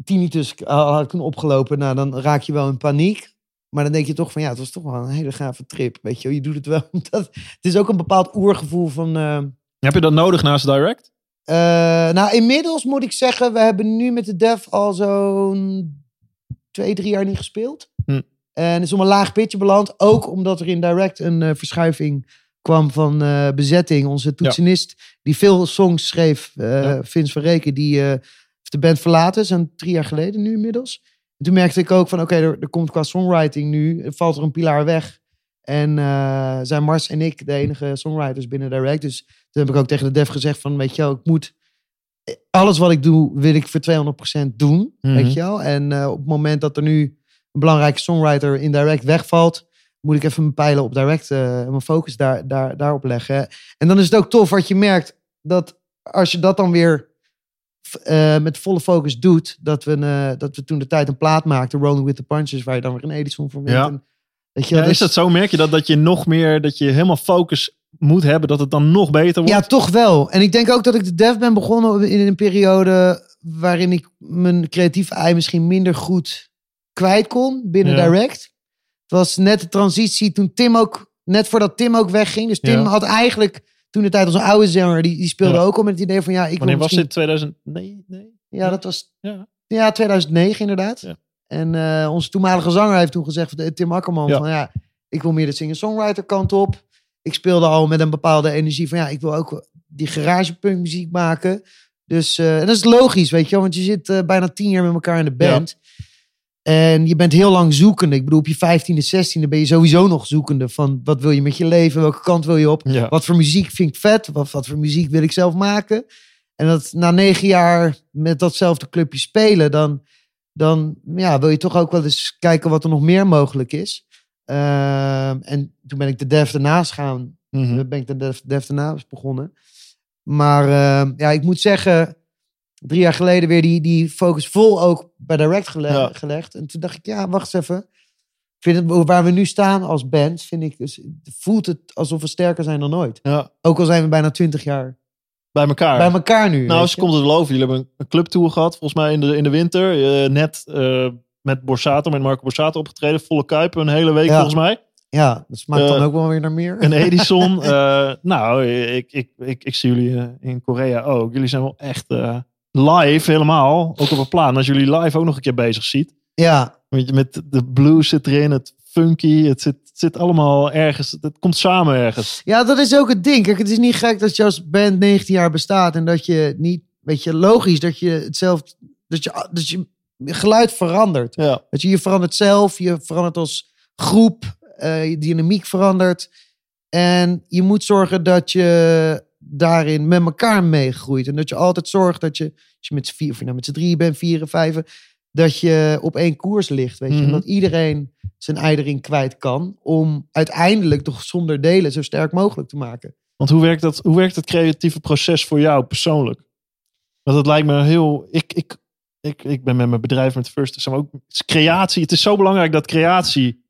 Tinnitus eh, had ik opgelopen, nou dan raak je wel in paniek. Maar dan denk je toch van ja, het was toch wel een hele gave trip, weet je wel. Je doet het wel, omdat het is ook een bepaald oergevoel van... eh, Heb je dat nodig naast Direct? nou, inmiddels moet ik zeggen, we hebben nu met de Def al zo'n twee, drie jaar niet gespeeld. Hm. En is om een laag pitje beland. Ook omdat er in Direct een eh, verschuiving kwam van eh, bezetting. Onze toetsenist, die veel songs schreef, Ja. Vince van Reken, die heeft de band verlaten. zijn drie jaar geleden nu inmiddels. En toen merkte ik ook van, oké, er, er komt qua songwriting nu, valt er een pilaar weg. En zijn Mars en ik de enige songwriters binnen Direct. Dus toen heb ik ook tegen de dev gezegd van, weet je wel, ik moet... Alles wat ik doe, wil ik voor 200% doen, Mhm. weet je wel. En op het moment dat er nu belangrijke songwriter in Direct wegvalt... moet ik even mijn pijlen op Direct eh, mijn focus daar, daar, daarop leggen. En dan is het ook tof wat je merkt, dat als je dat dan weer eh, met volle focus doet... Dat we, eh, dat we toen de tijd een plaat maakten, Rolling with the Punches... waar je dan weer een Edison voor wint. Ja. En, weet je, Ja, dus- is dat zo? Merk je dat, dat je nog meer, dat je helemaal focus moet hebben, dat het dan nog beter wordt? Ja, toch wel. En ik denk ook dat ik de dev ben begonnen in een periode waarin ik mijn creatieve ei misschien minder goed kwijt kon binnen Ja. Direct. Het was net de transitie toen Tim ook, net voordat Tim ook wegging. Dus Tim Ja. had eigenlijk toen de tijd als een oude zanger, die, die speelde Ja. ook al met het idee van ja, ik Wanneer was misschien- dit? 2000? Nee, nee. Ja, dat was Ja. ja, 2009 inderdaad. En eh, onze toenmalige zanger heeft toen gezegd, eh, Tim Akkerman, van ja, ik wil meer de singer-songwriter kant op. Ik speelde al met een bepaalde energie van ja, ik wil ook die garagepunk muziek maken. Dus eh, en dat is logisch, weet je want je zit bijna tien jaar met elkaar in de band. En je bent heel lang zoekende. Ik bedoel, op je 15e, 16e ben je sowieso nog zoekende van wat wil je met je leven, welke kant wil je op, Ja. wat voor muziek vind ik vet, wat, wat voor muziek wil ik zelf maken. En dat na negen jaar met datzelfde clubje spelen, dan, dan ja, wil je toch ook wel eens kijken wat er nog meer mogelijk is. Ehm, en toen ben ik de Def ernaast gaan dan ben ik de Def, Def daarnaast begonnen. Maar ehm, ja, ik moet zeggen, drie jaar geleden weer die, die focus vol ook bij Direct gele- Ja. gelegd. En toen dacht ik, ja, wacht eens even. Vind het, waar we nu staan als band, vind ik, dus, voelt het alsof we sterker zijn dan ooit. Ja, Ook al zijn we bijna twintig jaar bij elkaar. bij elkaar nu. nou, ze komt het wel over. Jullie hebben een, een clubtour gehad, volgens mij in de, in de winter. Eh, net eh, met Borsato, met Marco Borsato opgetreden. Volle Kuipen, een hele week Ja. volgens mij. Ja, dat smaakt dan Eh, ook wel weer naar meer. En Edison. nou, ik, ik, ik, ik zie jullie in Korea ook. Jullie zijn wel echt live helemaal. Ook op een plan. Als jullie live ook nog een keer bezig ziet. Ja, je, met de blues zit erin, het funky. Het zit, het zit allemaal ergens. Het komt samen ergens. Ja, dat is ook het ding. Kijk, het is niet gek dat je als band 19 jaar bestaat en dat je niet, weet je, logisch dat je hetzelfde, dat je, dat je geluid verandert. Ja, Dat je, je verandert zelf, je verandert als groep, eh, je dynamiek verandert. En je moet zorgen dat je daarin met elkaar meegroeit. En dat je altijd zorgt dat je, als je met z'n vier, of je nou met z'n drieën bent, vier en vijven, dat je op één koers ligt. Weet je? Mhm. En dat iedereen zijn ei erin kwijt kan. Om uiteindelijk toch zonder delen zo sterk mogelijk te maken. want hoe werkt, dat, hoe werkt het creatieve proces voor jou persoonlijk? Want het lijkt me heel. Ik, ik, ik, ik ben met mijn bedrijf met First. Ook, het is creatie. Het is zo belangrijk dat creatie.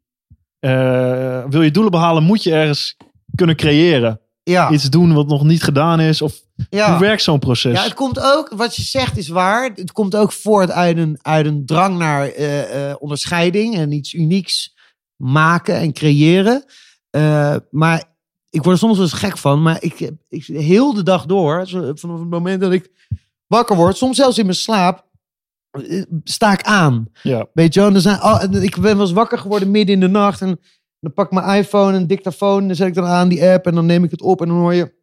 eh, wil je doelen behalen, moet je ergens kunnen creëren. Ja, Iets doen wat nog niet gedaan is. Of ja. hoe werkt zo'n proces? Ja, het komt ook, wat je zegt is waar. Het komt ook voort uit een, uit een drang naar eh, eh, onderscheiding en iets unieks maken en creëren. Eh, maar ik word er soms wel eens gek van, maar ik, ik heel de dag door, vanaf het moment dat ik wakker word, soms zelfs in mijn slaap, sta ik aan. ja. Weet je wel, en er zijn, oh, ik ben wel eens wakker geworden midden in de nacht. En dan pak ik mijn iPhone, een dictafoon, en dan zet ik dan aan die app en dan neem ik het op en dan hoor je.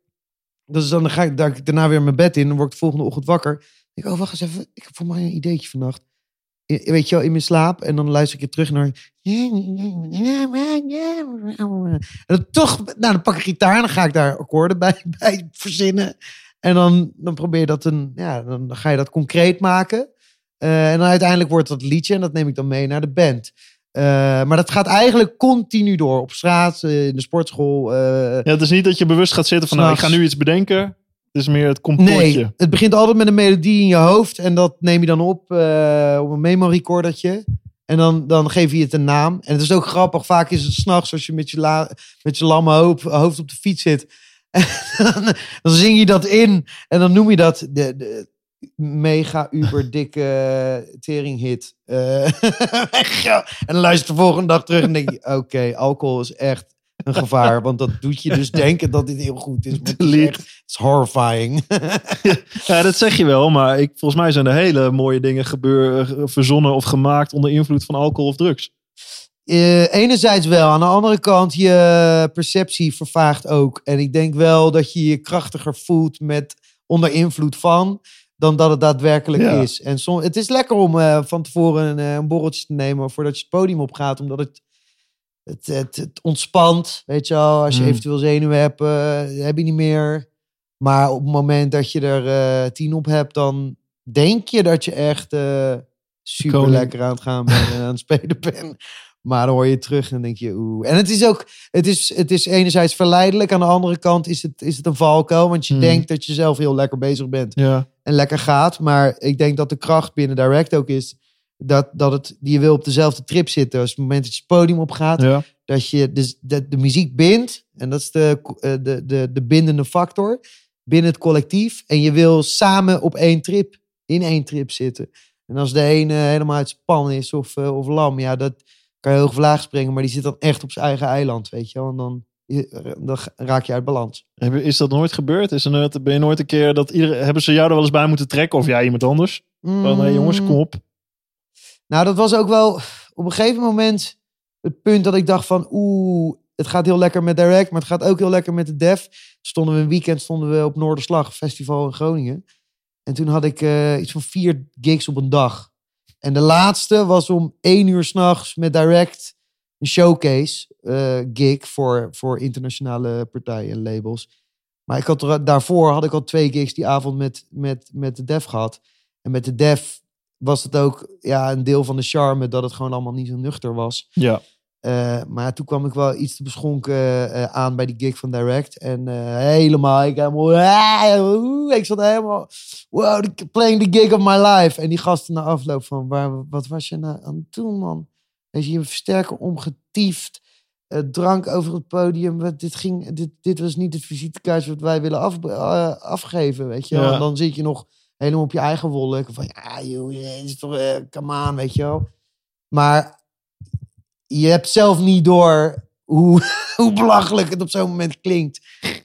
Dus dan ga ik, ik daarna weer mijn bed in. Dan word ik de volgende ochtend wakker. Dan denk ik, oh, wacht eens even. Ik heb voor mij een ideetje vannacht. Weet je wel, in mijn slaap. En dan luister ik je terug naar... En dan toch, nou, dan pak ik gitaar en dan ga ik daar akkoorden bij, bij verzinnen. En dan, dan probeer je dat een, ja, dan ga je dat concreet maken. Eh, en dan uiteindelijk wordt dat liedje en dat neem ik dan mee naar de band. Eh, maar dat gaat eigenlijk continu door. Op straat, eh, in de sportschool. eh, ja, het is niet dat je bewust gaat zitten van. Nou, ik ga nu iets bedenken. Het is meer het complotje. Nee, het begint altijd met een melodie in je hoofd. En dat neem je dan op op een memo-recordertje. En dan, dan geef je het een naam. En het is ook grappig. Vaak is het s'nachts als je met je, la, met je lamme hoofd, hoofd op de fiets zit. En dan, dan zing je dat in. En dan noem je dat de, de mega uber dikke teringhit. Eh, ja. en dan luister je de volgende dag terug en denk je... Oké, alcohol is echt een gevaar. Want dat doet je dus denken dat dit heel goed is. Maar het is, Lied. echt, het is horrifying. Ja, dat zeg je wel, maar ik, volgens mij zijn er hele mooie dingen gebeur, verzonnen of gemaakt onder invloed van alcohol of drugs. Eh, enerzijds wel. Aan de andere kant, je perceptie vervaagt ook. En ik denk wel dat je je krachtiger voelt met onder invloed van. Dan dat het daadwerkelijk Ja. is. En het is lekker om eh, van tevoren een, eh, een borreltje te nemen voordat je het podium opgaat. Omdat het, het, het, het ontspant. Weet je wel, als je Mm. eventueel zenuwen hebt, eh, heb je niet meer. Maar op het moment dat je er tien op hebt, dan denk je dat je echt super lekker aan het gaan bent en aan het spelen bent. Maar dan hoor je terug en denk je, oeh. En het is ook, het is, het is enerzijds verleidelijk. Aan de andere kant is het, is het een valkuil. Want je Hmm. denkt dat je zelf heel lekker bezig bent Ja, en lekker gaat. Maar ik denk dat de kracht binnen Direct ook is dat, dat het, je wil op dezelfde trip zitten. Als het moment dat je het podium opgaat, ja. dat je dus de, de muziek bindt. En dat is de, eh, de, de, de bindende factor binnen het collectief. En je wil samen op één trip, in één trip zitten. En als de ene helemaal uit span is of, eh, of lam, ja, dat kan je hoog of laag springen. Maar die zit dan echt op zijn eigen eiland, weet je wel. En dan, dan raak je uit balans. Is dat nooit gebeurd? Is er nooit, ben je nooit een keer dat iedereen, hebben ze jou er wel eens bij moeten trekken of jij iemand anders? Van, hey, jongens, kom op. Nou, dat was ook wel op een gegeven moment het punt dat ik dacht van... Oeh, het gaat heel lekker met Direct, maar het gaat ook heel lekker met de Def. Stonden we een weekend stonden we op Noorderslag, festival in Groningen. En toen had ik eh, iets van vier gigs op een dag. En de laatste was om één uur s'nachts met direct een showcase eh, gig voor, voor internationale partijen en labels. Maar ik had er, daarvoor had ik al twee gigs die avond met, met, met de Def gehad. En met de Def was het ook ja, een deel van de charme dat het gewoon allemaal niet zo nuchter was. Ja. Uh, maar toen kwam ik wel iets te beschonken uh, aan bij die gig van Direct. En uh, helemaal, ik helemaal, ik zat helemaal, wow, playing the gig of my life. En die gasten na afloop van, waar, wat was je nou aan het doen, man? Weet je, je versterker omgetiefd, drank over het podium. Dit, ging, dit, dit was niet het visitekaart wat wij willen af, afgeven, weet je ja. En dan zit je nog helemaal op je eigen wolk. Van, ja, joh, is toch, come on, weet je wel. Maar je hebt zelf niet door hoe, hoe belachelijk het op zo'n moment klinkt.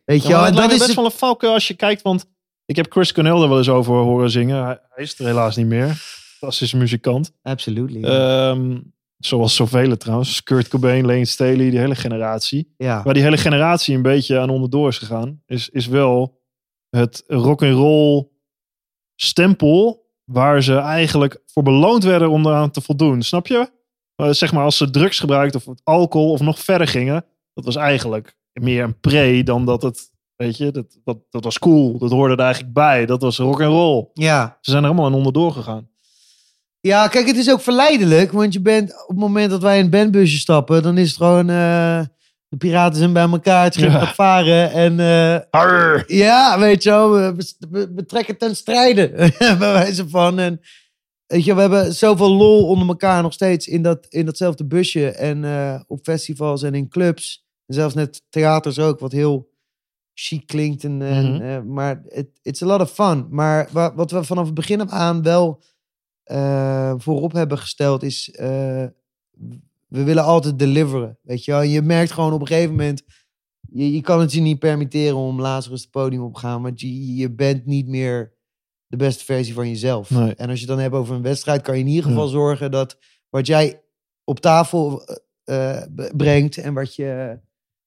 Weet je ja, wel? En dat is best het- wel een valkuil als je kijkt, want ik heb Chris Cornell er wel eens over horen zingen. Hij, hij is er helaas niet meer. Fantastische muzikant. Absolutely. Ehm, zoals zoveel trouwens. Kurt Cobain, Lane Staley, die hele generatie. ja. Waar die hele generatie een beetje aan onderdoor is gegaan, is, is wel het rock and roll stempel waar ze eigenlijk voor beloond werden om eraan te voldoen. Snap je? Zeg maar als ze drugs gebruikten of alcohol of nog verder gingen, dat was eigenlijk meer een pre dan dat het, weet je, dat, dat, dat was cool. Dat hoorde er eigenlijk bij. Dat was rock and roll. ja. Ze zijn er allemaal aan onderdoor gegaan. Ja, kijk, het is ook verleidelijk. Want je bent op het moment dat wij in een bandbusje stappen, dan is het gewoon. eh, de piraten zijn bij elkaar, het schip Ja. gaat varen. En eh, ja, weet je wel, we, we, we trekken ten strijde. bij wijze van. En weet je, we hebben zoveel lol onder elkaar nog steeds in, dat, in datzelfde busje. En eh, op festivals en in clubs. En zelfs net theaters ook, wat heel chic klinkt. En, en, Mhm. eh, maar it, it's a lot of fun. Maar wa- wat we vanaf het begin af aan wel eh, voorop hebben gesteld is... we willen altijd deliveren, weet je wel. Je merkt gewoon op een gegeven moment... Je, je kan het je niet permitteren om Lazarus het podium op te gaan. Want je, je bent niet meer de beste versie van jezelf. Nee. En als je het dan hebt over een wedstrijd... kan je in ieder geval Ja. zorgen dat wat jij op tafel eh, eh, brengt... en wat je,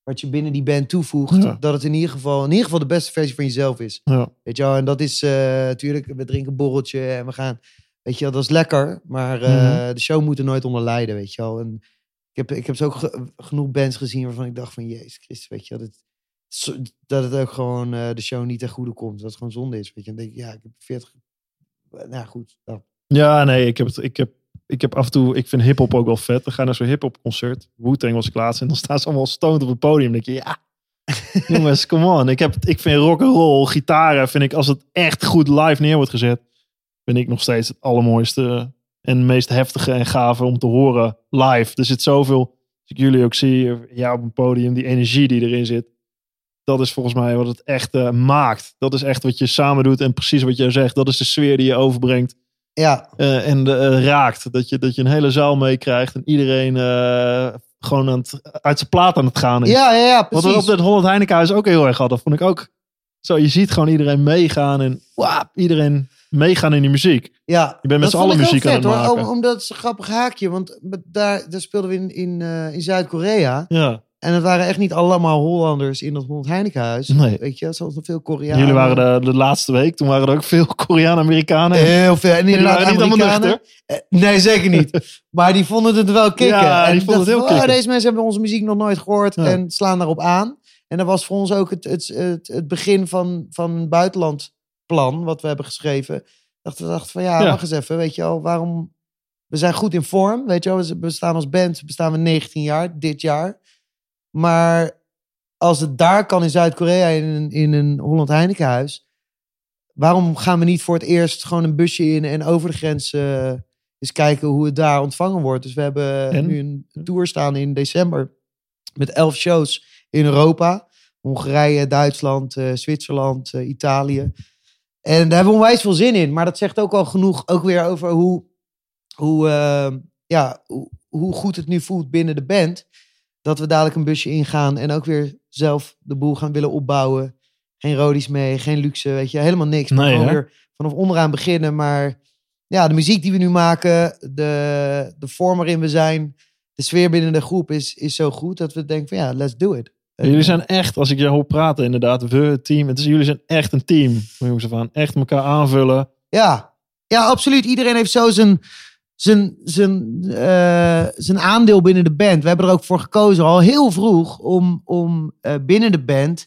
wat je binnen die band toevoegt... Ja. dat het in ieder, geval, in ieder geval de beste versie van jezelf is. Ja. Weet je wel, en dat is eh, natuurlijk, we drinken een borreltje en we gaan, weet je wel, dat is lekker. Maar eh, Mhm. de show moet er nooit onder lijden, weet je wel. En ik heb, ik heb zo ook ge- genoeg bands gezien waarvan ik dacht van, jezus Christus, weet je wel, dat, zo- dat het ook gewoon eh, de show niet ten goede komt. Dat het gewoon zonde is, weet je. En dan denk ik, ja, ik heb 40, nou ja, goed. dat. Ja, nee, ik heb, het, ik heb, ik heb af en toe, ik vind hip-hop ook wel vet. Dan ga je naar zo'n hip-hop concert. Wu-Tang was ik laatst en dan staan ze allemaal stoned op het podium. Dan denk je, ja, jongens, come on. Ik, heb, ik vind rock and roll, gitaren, vind ik, als het echt goed live neer wordt gezet, vind ik nog steeds het allermooiste en meest heftige en gave om te horen live. Er zit zoveel, als ik jullie ook zie, ja, op een podium, die energie die erin zit. Dat is volgens mij wat het echt eh, maakt. Dat is echt wat je samen doet en precies wat jij zegt. Dat is de sfeer die je overbrengt Ja, eh, en eh, raakt. Dat je, dat je een hele zaal meekrijgt en iedereen gewoon aan het, uit zijn plaat aan het gaan is. ja, ja, ja, Wat we op precies. het Holland Heinekenhuis ook heel erg hadden. Vond ik ook zo. Je ziet gewoon iedereen meegaan en wap, iedereen meegaan in die muziek. Ja, Je bent met z'n allen muziek aan het maken. Om- Omdat het is een grappig haakje, want daar, daar speelden we in, in, in Zuid-Korea. Ja. En het waren echt niet allemaal Hollanders in dat Holland Heinekenhuis. Nee. Weet je, zoals veel Koreanen. Jullie waren de, de laatste week. Toen waren er ook veel Koreanen-Amerikanen. Heel veel. En inderdaad, waren niet allemaal nuchter. Eh, Nee, zeker niet. maar die vonden het wel kicken. Ja, en die vonden het heel "Wow, kicken." Deze mensen hebben onze muziek nog nooit gehoord Ja. en slaan daarop aan. En dat was voor ons ook het, het, het, het begin van, van een buitenlandplan, wat we hebben geschreven. Dacht, we dachten van ja, Ja. wacht eens even, weet je wel, waarom... We zijn goed in vorm, weet je wel. We bestaan als band, bestaan we 19 jaar, dit jaar. Maar als het daar kan in Zuid-Korea in, een- in een Holland Heinekenhuis, waarom gaan we niet voor het eerst gewoon een busje in en over de grens eh, eens kijken hoe het daar ontvangen wordt? Dus we hebben En? nu een tour staan in december met elf shows in Europa. Hongarije, Duitsland, eh, Zwitserland, eh, Italië. En daar hebben we onwijs veel zin in. Maar dat zegt ook al genoeg ook weer over hoe, hoe, eh, ja, hoe, hoe goed het nu voelt binnen de band. Dat we dadelijk een busje ingaan en ook weer zelf de boel gaan willen opbouwen. Geen rodies mee, geen luxe, weet je, helemaal niks. Maar Nee, gewoon hè? weer vanaf onderaan beginnen. Maar ja, de muziek die we nu maken, de, de vorm waarin we zijn, de sfeer binnen de groep is, is zo goed dat we denken van ja, let's do it. Jullie zijn echt, als ik je hoor praten, inderdaad, we, het team. Het is, jullie zijn echt een team. van Jongens aan. Echt elkaar aanvullen. Ja, ja, absoluut. Iedereen heeft zo zijn, zijn, zijn, eh, zijn aandeel binnen de band. We hebben er ook voor gekozen al heel vroeg om, om eh, binnen de band,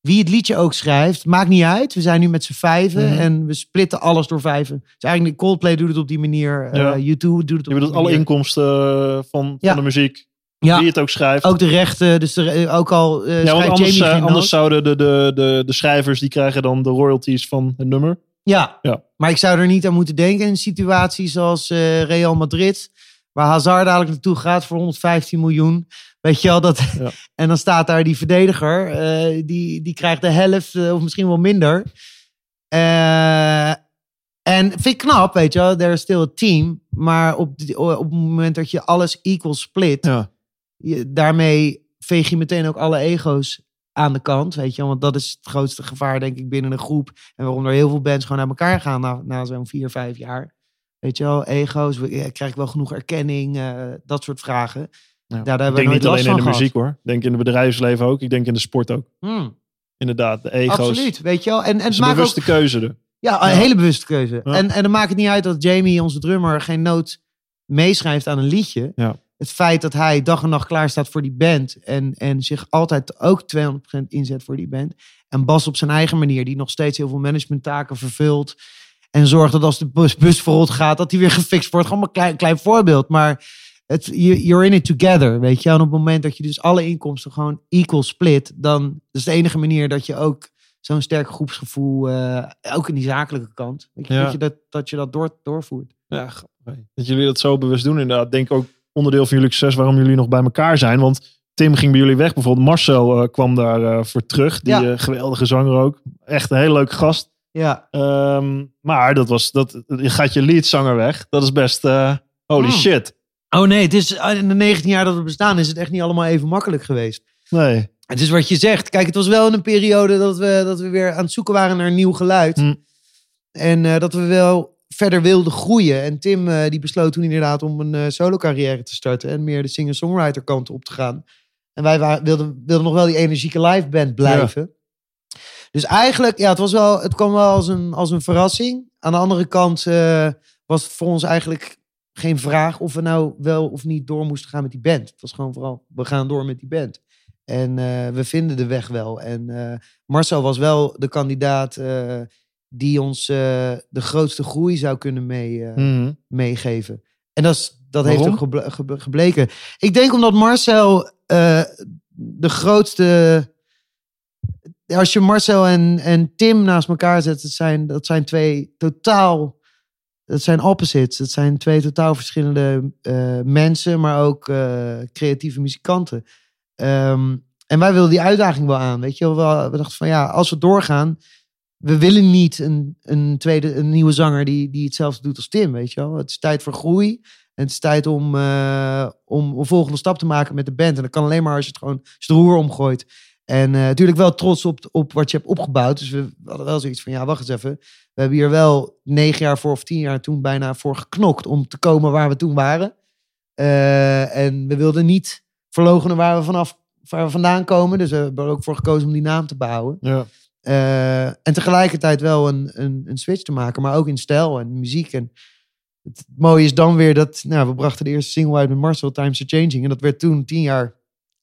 wie het liedje ook schrijft, maakt niet uit. We zijn nu met z'n vijven Mhm. en we splitten alles door vijven. Dus eigenlijk Coldplay doet het op die manier, eh Ja. U2 doet het op Je die bedoelt alle inkomsten eh, van, Ja. van de muziek. Ja. Wie het ook schrijft. Ook de rechten, dus eh, ook al eh ja, want anders, eh, anders zouden de, de, de, de schrijvers die krijgen dan de royalties van het nummer. Ja. Ja. maar ik zou er niet aan moeten denken in een situatie zoals eh, Real Madrid. Waar Hazard dadelijk naartoe gaat voor 115 miljoen. Weet je wel, dat... Ja. en dan staat daar die verdediger. eh, die, die krijgt de helft eh, of misschien wel minder. En vind ik knap, weet je wel. Er is still a team. Maar op, die- op het moment dat je alles equal split... Ja. je, daarmee veeg je meteen ook alle ego's aan de kant, weet je wel. Want dat is het grootste gevaar, denk ik, binnen een groep. En waarom er heel veel bands gewoon naar elkaar gaan na, na zo'n vier, vijf jaar. Weet je wel, ego's, krijg ik wel genoeg erkenning, eh, dat soort vragen. Ja. Ja, daar ik hebben we denk niet alleen in de muziek hoor. Ik denk in het bedrijfsleven ook. Ik denk in de sport ook. Hmm, Inderdaad, de ego's. absoluut, weet je wel. En, en Het maakt ook, keuze. er. ja, een Ja. hele bewuste keuze. Ja. En, en dan maakt het niet uit dat Jamie, onze drummer, geen noot meeschrijft aan een liedje. Ja. Het feit dat hij dag en nacht klaar staat voor die band. En, en zich altijd ook 200% inzet voor die band. En Bas op zijn eigen manier, die nog steeds heel veel managementtaken vervult. En zorgt dat als de bus, bus verrot gaat, dat hij weer gefixt wordt. Gewoon een klein, klein voorbeeld. Maar het, you- you're in it together, weet je. En op het moment dat je dus alle inkomsten gewoon equal split, dan is de enige manier dat je ook zo'n sterk groepsgevoel, eh, ook in die zakelijke kant, weet je, Ja. dat je dat, dat, je dat door, doorvoert. Ja, dat jullie dat zo bewust doen. Inderdaad, denk ook onderdeel van jullie succes waarom jullie nog bij elkaar zijn. Want Tim ging bij jullie weg. Bijvoorbeeld Marcel eh, kwam daar eh, voor terug. Die Ja. eh, geweldige zanger ook. Echt een hele leuke gast. Ja, Ehm, maar dat was, dat, je gaat je leadzanger weg. Dat is best holy Hmm. shit. Oh nee, het is, in de 19 jaar dat we bestaan is het echt niet allemaal even makkelijk geweest. Nee. Het is wat je zegt. Kijk, het was wel in een periode dat we, dat we weer aan het zoeken waren naar een nieuw geluid. Hm. En dat we wel verder wilden groeien. En Tim eh, die besloot toen inderdaad om een eh solo carrière te starten. En meer de singer-songwriter kant op te gaan. En wij wa- wilden, wilden nog wel die energieke live band blijven. Dus eigenlijk, ja, het, was wel, het kwam wel als een, als een verrassing. Aan de andere kant eh, was het voor ons eigenlijk geen vraag of we nou wel of niet door moesten gaan met die band. Het was gewoon vooral, we gaan door met die band. En we vinden de weg wel. En Marcel was wel de kandidaat die ons eh, de grootste groei zou kunnen mee, eh, Mhm. meegeven. En dat, is, dat heeft ook geble- gebleken. Ik denk omdat Marcel eh, de grootste. Als je Marcel en, en Tim naast elkaar zet, dat zijn, dat zijn twee totaal. Dat zijn opposites. Dat zijn twee totaal verschillende mensen, maar ook creatieve muzikanten. Ehm, en wij wilden die uitdaging wel aan. Weet je, we dachten van ja, als we doorgaan, we willen niet een, een tweede, een nieuwe zanger die, die hetzelfde doet als Tim, weet je wel. Het is tijd voor groei. En het is tijd om, eh, om een volgende stap te maken met de band. En dat kan alleen maar als je het gewoon als roer omgooit. En eh, natuurlijk wel trots op, op wat je hebt opgebouwd. Dus we hadden wel zoiets van, ja, wacht eens even. We hebben hier wel negen jaar voor of tien jaar toen bijna voor geknokt om te komen waar we toen waren. Eh, en we wilden niet verlogenen waar we vanaf waar we vandaan komen. Dus we hebben er ook voor gekozen om die naam te behouden. Ja. Eh, en tegelijkertijd wel een, een, een switch te maken, maar ook in stijl en muziek. En het mooie is dan weer dat, nou, we brachten de eerste single uit met Marcel, Times Are Changing. En dat werd toen, tien jaar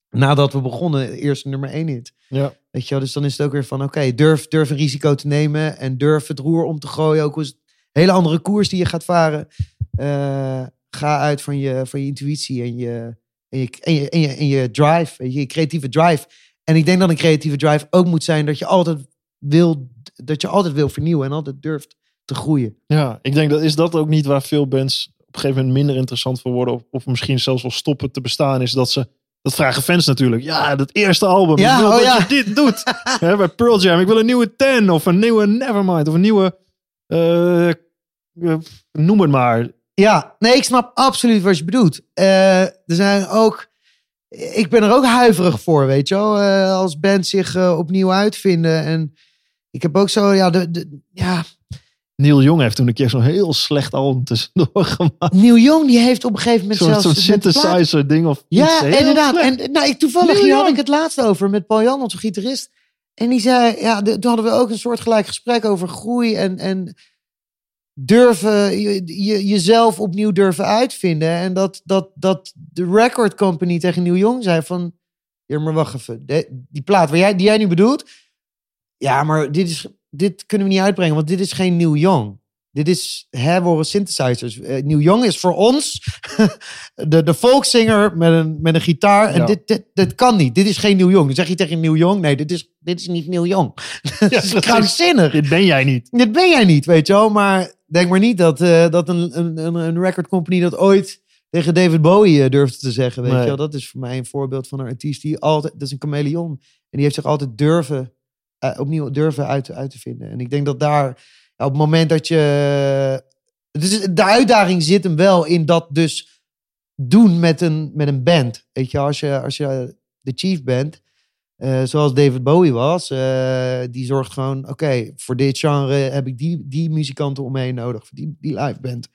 nadat we begonnen, de eerste nummer één hit. Ja. Weet je wel, dus dan is het ook weer van, oké, durf, durf een risico te nemen en durf het roer om te gooien. Ook als een hele andere koers die je gaat varen. Eh, ga uit van je, van je intuïtie en je, en je, en je, en je, en je drive, je creatieve drive. En ik denk dat een creatieve drive ook moet zijn dat je altijd wil, dat je altijd wil vernieuwen en altijd durft te groeien. Ja, ik denk dat is dat ook niet waar veel bands op een gegeven moment minder interessant voor worden. Of, of misschien zelfs wel stoppen te bestaan. Is dat ze. Dat vragen fans natuurlijk. Ja, dat eerste album. Ja, ik wil oh dat ja. je dit doet. Hè, bij Pearl Jam. Ik wil een nieuwe Ten. Of een nieuwe Nevermind. Of een nieuwe. eh, eh, noem het maar. Ja, nee, ik snap absoluut wat je bedoelt. Eh, er zijn ook, ik ben er ook huiverig voor, weet je wel. Eh, als bands zich eh, opnieuw uitvinden. En ik heb ook zo, ja, de, de, ja, Neil Young heeft toen een keer zo'n heel slecht album tussendoor gemaakt. Neil Young die heeft op een gegeven moment Zo'n zelfs... zo'n synthesizer ding of iets. Ja, inderdaad. slecht. En nou, ik, toevallig Neil hier had ik het laatst over met Paul Jan, onze gitarist. En die zei, ja, de- toen hadden we ook een soort gelijk gesprek over groei. En, en durven, je, je- jezelf opnieuw durven uitvinden. En dat, dat, dat de record company tegen Neil Young zei van... Ja, maar wacht even. Die plaat waar jij, die jij nu bedoelt... Ja, maar dit, is, dit kunnen we niet uitbrengen, want dit is geen Neil Young. Dit is herhoren synthesizers. Eh, Neil Young is voor ons de, de met een, met een gitaar. En dit, dit, dit kan niet. Dit is geen Neil Young. Dan zeg je tegen Neil Young, nee, dit is, dit is niet Neil Young. dat is krankzinnig. Dit ben jij niet. Dit ben jij niet, weet je wel. Maar denk maar niet dat, eh, dat een, een, een, een record company dat ooit tegen David Bowie eh, durfde te zeggen. Weet Nee. je wel. Dat is voor mij een voorbeeld van een artiest die altijd... Dat is een chameleon. En die heeft zich altijd durven, opnieuw durven uit, uit te vinden. En ik denk dat daar, op het moment dat je... Dus de uitdaging zit hem wel in dat dus doen met een, met een band. Weet je, als je, als je de chief bent, eh, zoals David Bowie was, eh, die zorgt gewoon, oké, voor dit genre heb ik die, die muzikanten om me heen nodig, voor die, die live band.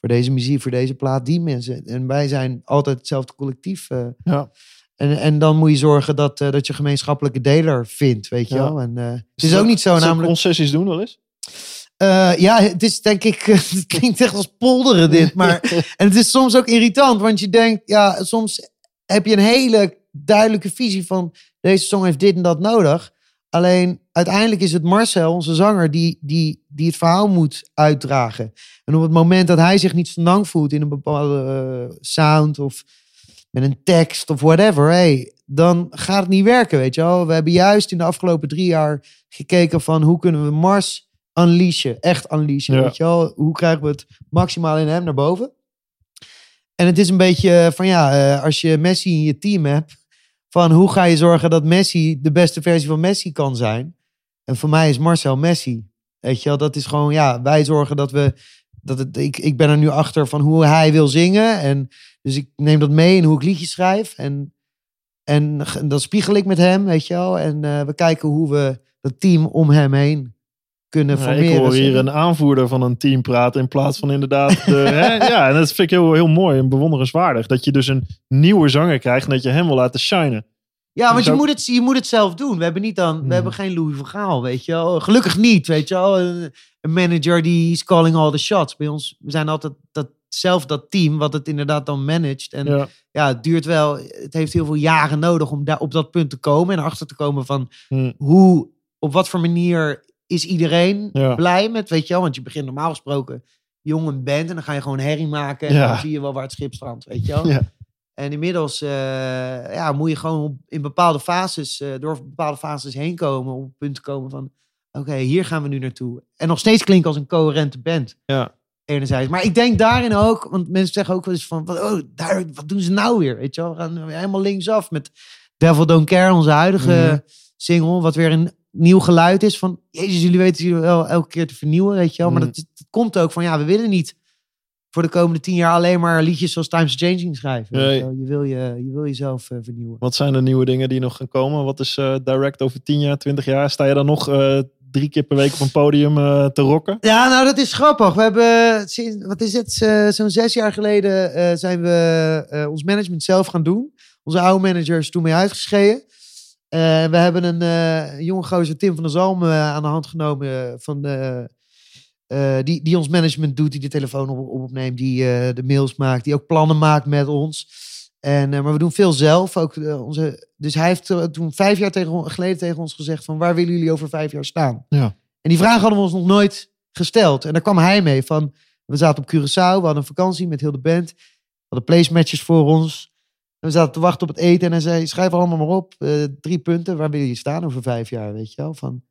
Voor deze muziek, voor deze plaat, die mensen. En wij zijn altijd hetzelfde collectief. eh. Ja. en, en dan moet je zorgen dat, dat je gemeenschappelijke deler vindt, weet je Ja. wel. En, het is ook niet zo, namelijk... concessies doen wel eens? Eh, ja, het is denk ik, het klinkt echt als polderen dit, maar en het is soms ook irritant, want je denkt, ja, soms heb je een hele duidelijke visie van deze song heeft dit en dat nodig. Alleen uiteindelijk is het Marcel, onze zanger, die, die, die het verhaal moet uitdragen. En op het moment dat hij zich niet senang voelt in een bepaalde eh, sound of met een tekst of whatever, hey, dan gaat het niet werken, weet je wel. We hebben juist in de afgelopen drie jaar gekeken van hoe kunnen we Mars unleashen, echt unleashen, Ja. weet je wel. Hoe krijgen we het maximaal in hem naar boven? En het is een beetje van ja, eh, als je Messi in je team hebt, van hoe ga je zorgen dat Messi de beste versie van Messi kan zijn? En voor mij is Marcel Messi. Weet je wel, dat is gewoon, ja, wij zorgen dat we, dat het, ik, ik ben er nu achter van hoe hij wil zingen. En dus ik neem dat mee in hoe ik liedjes schrijf. En, en dat spiegel ik met hem, weet je wel. En eh, we kijken hoe we dat team om hem heen kunnen formeren. ik hoor hier een aanvoerder van een team praten in plaats van inderdaad. De, hè? Ja, en dat vind ik heel, heel mooi en bewonderenswaardig. Dat je dus een nieuwe zanger krijgt en dat je hem wil laten shinen. Ja, want Dus je ook- moet, het, je moet het zelf doen. We hebben, niet dan, Hmm. we hebben geen Louis van Gaal, weet je wel. Gelukkig niet, weet je wel. Een, een manager die is calling all the shots. Bij ons, we zijn altijd dat, zelf dat team wat het inderdaad dan managt. En ja. Ja. het duurt wel, het heeft heel veel jaren nodig om daar op dat punt te komen. En achter te komen van Hm. hoe, op wat voor manier is iedereen Ja. blij met, weet je wel. Want je begint normaal gesproken jong een band en dan ga je gewoon herrie maken. En Ja. dan zie je wel waar het schip strandt, weet je wel. Ja. En inmiddels eh, ja, moet je gewoon op- in bepaalde fases, eh, door bepaalde fases heen komen, op het punt te komen van, oké, hier gaan we nu naartoe. En nog steeds klinken als een coherente band, Ja. enerzijds. Maar ik denk daarin ook, want mensen zeggen ook wel eens van, wat- oh, daar, wat doen ze nou weer? Weet je wel, we gaan helemaal linksaf met Devil Don't Care, onze huidige Mhm. single, wat weer een nieuw geluid is van, jezus, jullie weten jullie wel elke keer te vernieuwen, weet je wel. Maar Mhm. dat, dat komt ook van, ja, we willen niet voor de komende tien jaar alleen maar liedjes zoals Times Changing schrijven. Nee. Je, wil je, je wil jezelf eh, vernieuwen. Wat zijn de nieuwe dingen die nog gaan komen? Wat is eh, direct over 10 jaar, 20 jaar? Sta je dan nog eh, drie keer per week op een podium te rocken? Ja, nou dat is grappig. We hebben, sinds, wat is het, zo'n zes jaar geleden zijn we ons management zelf gaan doen. Onze oude manager is toen mee uitgeschreven. Eh, we hebben een eh, jonge gozer, Tim van der Zalm, eh, aan de hand genomen van de, die, die ons management doet, die de telefoon op, op- opneemt, die de mails maakt, die ook plannen maakt met ons. En, maar we doen veel zelf. Ook, onze, dus hij heeft toen vijf jaar tegen, geleden tegen ons gezegd van waar willen jullie over vijf jaar staan? Ja. En die vraag hadden we ons nog nooit gesteld. En daar kwam hij mee van, we zaten op Curaçao, we hadden een vakantie met heel de band. We hadden placematches voor ons. We zaten te wachten op het eten en hij zei, schrijf allemaal maar op. eh, drie punten, waar willen jullie staan over vijf jaar, weet je wel? Van,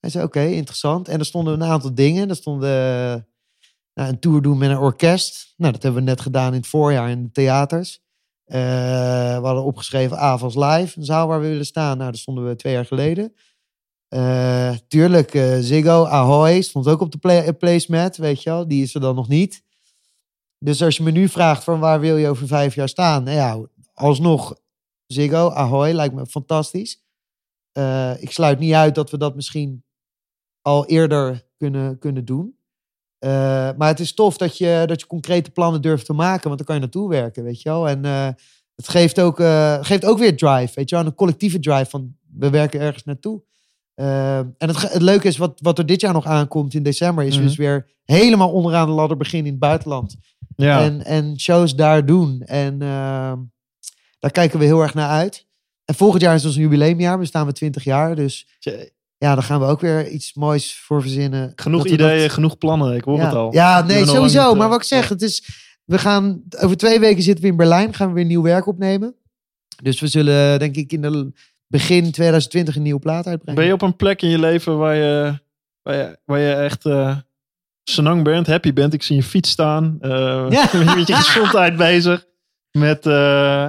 hij zei, oké, interessant. En er stonden een aantal dingen. Er stonden eh, nou, een tour doen met een orkest. Nou, dat hebben we net gedaan in het voorjaar in de theaters. Eh, we hadden opgeschreven Avals Live, een zaal waar we willen staan. Nou, daar stonden we twee jaar geleden. Tuurlijk, eh, Ziggo, Ahoy stond ook op de play, placemat, weet je wel. Die is er dan nog niet. Dus als je me nu vraagt van waar wil je over vijf jaar staan? Nou ja, alsnog Ziggo, Ahoy, lijkt me fantastisch. Eh, ik sluit niet uit dat we dat misschien al eerder kunnen, kunnen doen. Eh, maar het is tof dat je, dat je concrete plannen durft te maken, want dan kan je naartoe werken, weet je wel. En eh, het geeft ook, geeft ook weer drive, weet je wel. Een collectieve drive van we werken ergens naartoe. En het, het leuke is, wat, wat er dit jaar nog aankomt in december, is Mhm. dus weer helemaal onderaan de ladder beginnen in het buitenland. Ja. En, en shows daar doen. En ehm, daar kijken we heel erg naar uit. En volgend jaar is ons jubileumjaar. We staan we 20 jaar. Dus ja, daar gaan we ook weer iets moois voor verzinnen. Genoeg Dat we dat- ideeën, genoeg plannen. Ik hoor ja. het al. Ja, nee, sowieso. maar eh, wat ik zeg, het is, we gaan over twee weken zitten we in Berlijn. Gaan we weer nieuw werk opnemen. Dus we zullen, denk ik, in de begin 2020 een nieuwe plaat uitbrengen. Ben je op een plek in je leven waar je, waar je, waar je echt eh senang bent, happy bent? Ik zie je fiets staan. eh Ja. ben je met je gezondheid bezig. Met, eh,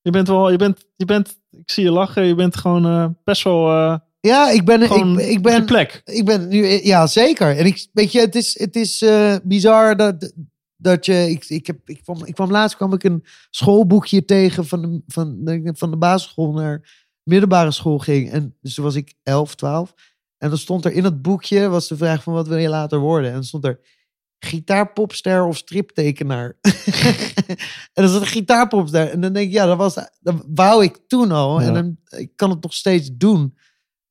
je bent wel, je bent, je bent, ik zie je lachen. Je bent gewoon eh, best wel Ja, ik ben, ik, ik ben, plek. ik ben nu, ja, zeker. En ik, weet je, het is, het is bizar dat, dat je, ik, ik, heb, ik, kwam, ik kwam laatst kwam ik een schoolboekje tegen van de, van, de- van de basisschool naar middelbare school ging. En dus toen was ik 11, 12. En dan stond er in dat boekje, was de vraag van wat wil je later worden? En dan stond er gitaarpopster of striptekenaar. en dan zat een gitaarpopster. En dan denk ik, ja, dat, was, dat wou ik toen al. Ja. En dan, ik kan het nog steeds doen.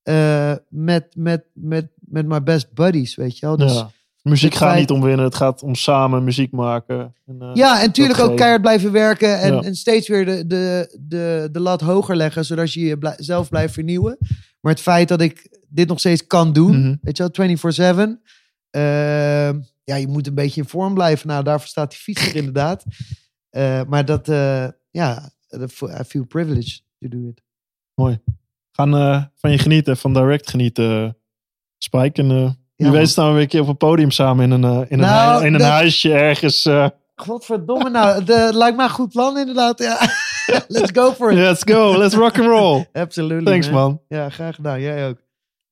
eh, met, met, met, met mijn best buddies, weet je wel. Dus, ja. ja. Muziek het gaat feit- niet om winnen. Het gaat om samen muziek maken. En, eh, en natuurlijk ook keihard blijven werken. En, Ja. en steeds weer de, de, de, de lat hoger leggen, zodat je je blij- zelf blijft vernieuwen. Maar het feit dat ik dit nog steeds kan doen, Mhm. weet je wel, 24-7. ehm, ja, je moet een beetje in vorm blijven. Nou, daarvoor staat die fiets er inderdaad. Eh, maar dat, eh, ja, I feel privileged to do it. gaan eh, van je genieten, van direct genieten. Spike. En wie man. weet staan we weer een keer op een podium samen in een, in een, Nou, in een dat- huisje ergens. Godverdomme nou, het eh, lijkt me een goed plan inderdaad. Ja. Let's go for it. let's go, let's rock and roll. Absolutely. Thanks man. Ja, graag gedaan. Jij ook.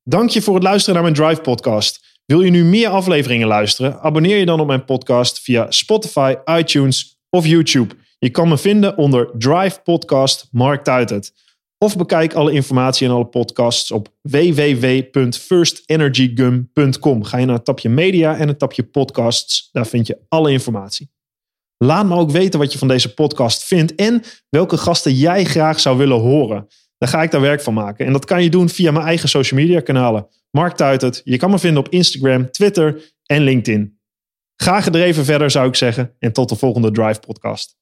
Dank je voor het luisteren naar mijn Drive podcast. Wil je nu meer afleveringen luisteren? Abonneer je dan op mijn podcast via Spotify, iTunes of YouTube. Je kan me vinden onder Drive Podcast Mark Tuitert. Of bekijk alle informatie en alle podcasts op www.firstenergygum.com. Ga je naar het tapje media en het tapje podcasts. Daar vind je alle informatie. Laat me ook weten wat je van deze podcast vindt en welke gasten jij graag zou willen horen. Dan ga ik daar werk van maken. En dat kan je doen via mijn eigen social media kanalen. Mark Tuitert. Je kan me vinden op Instagram, Twitter en LinkedIn. Ga gedreven verder zou ik zeggen. En tot de volgende Drive podcast.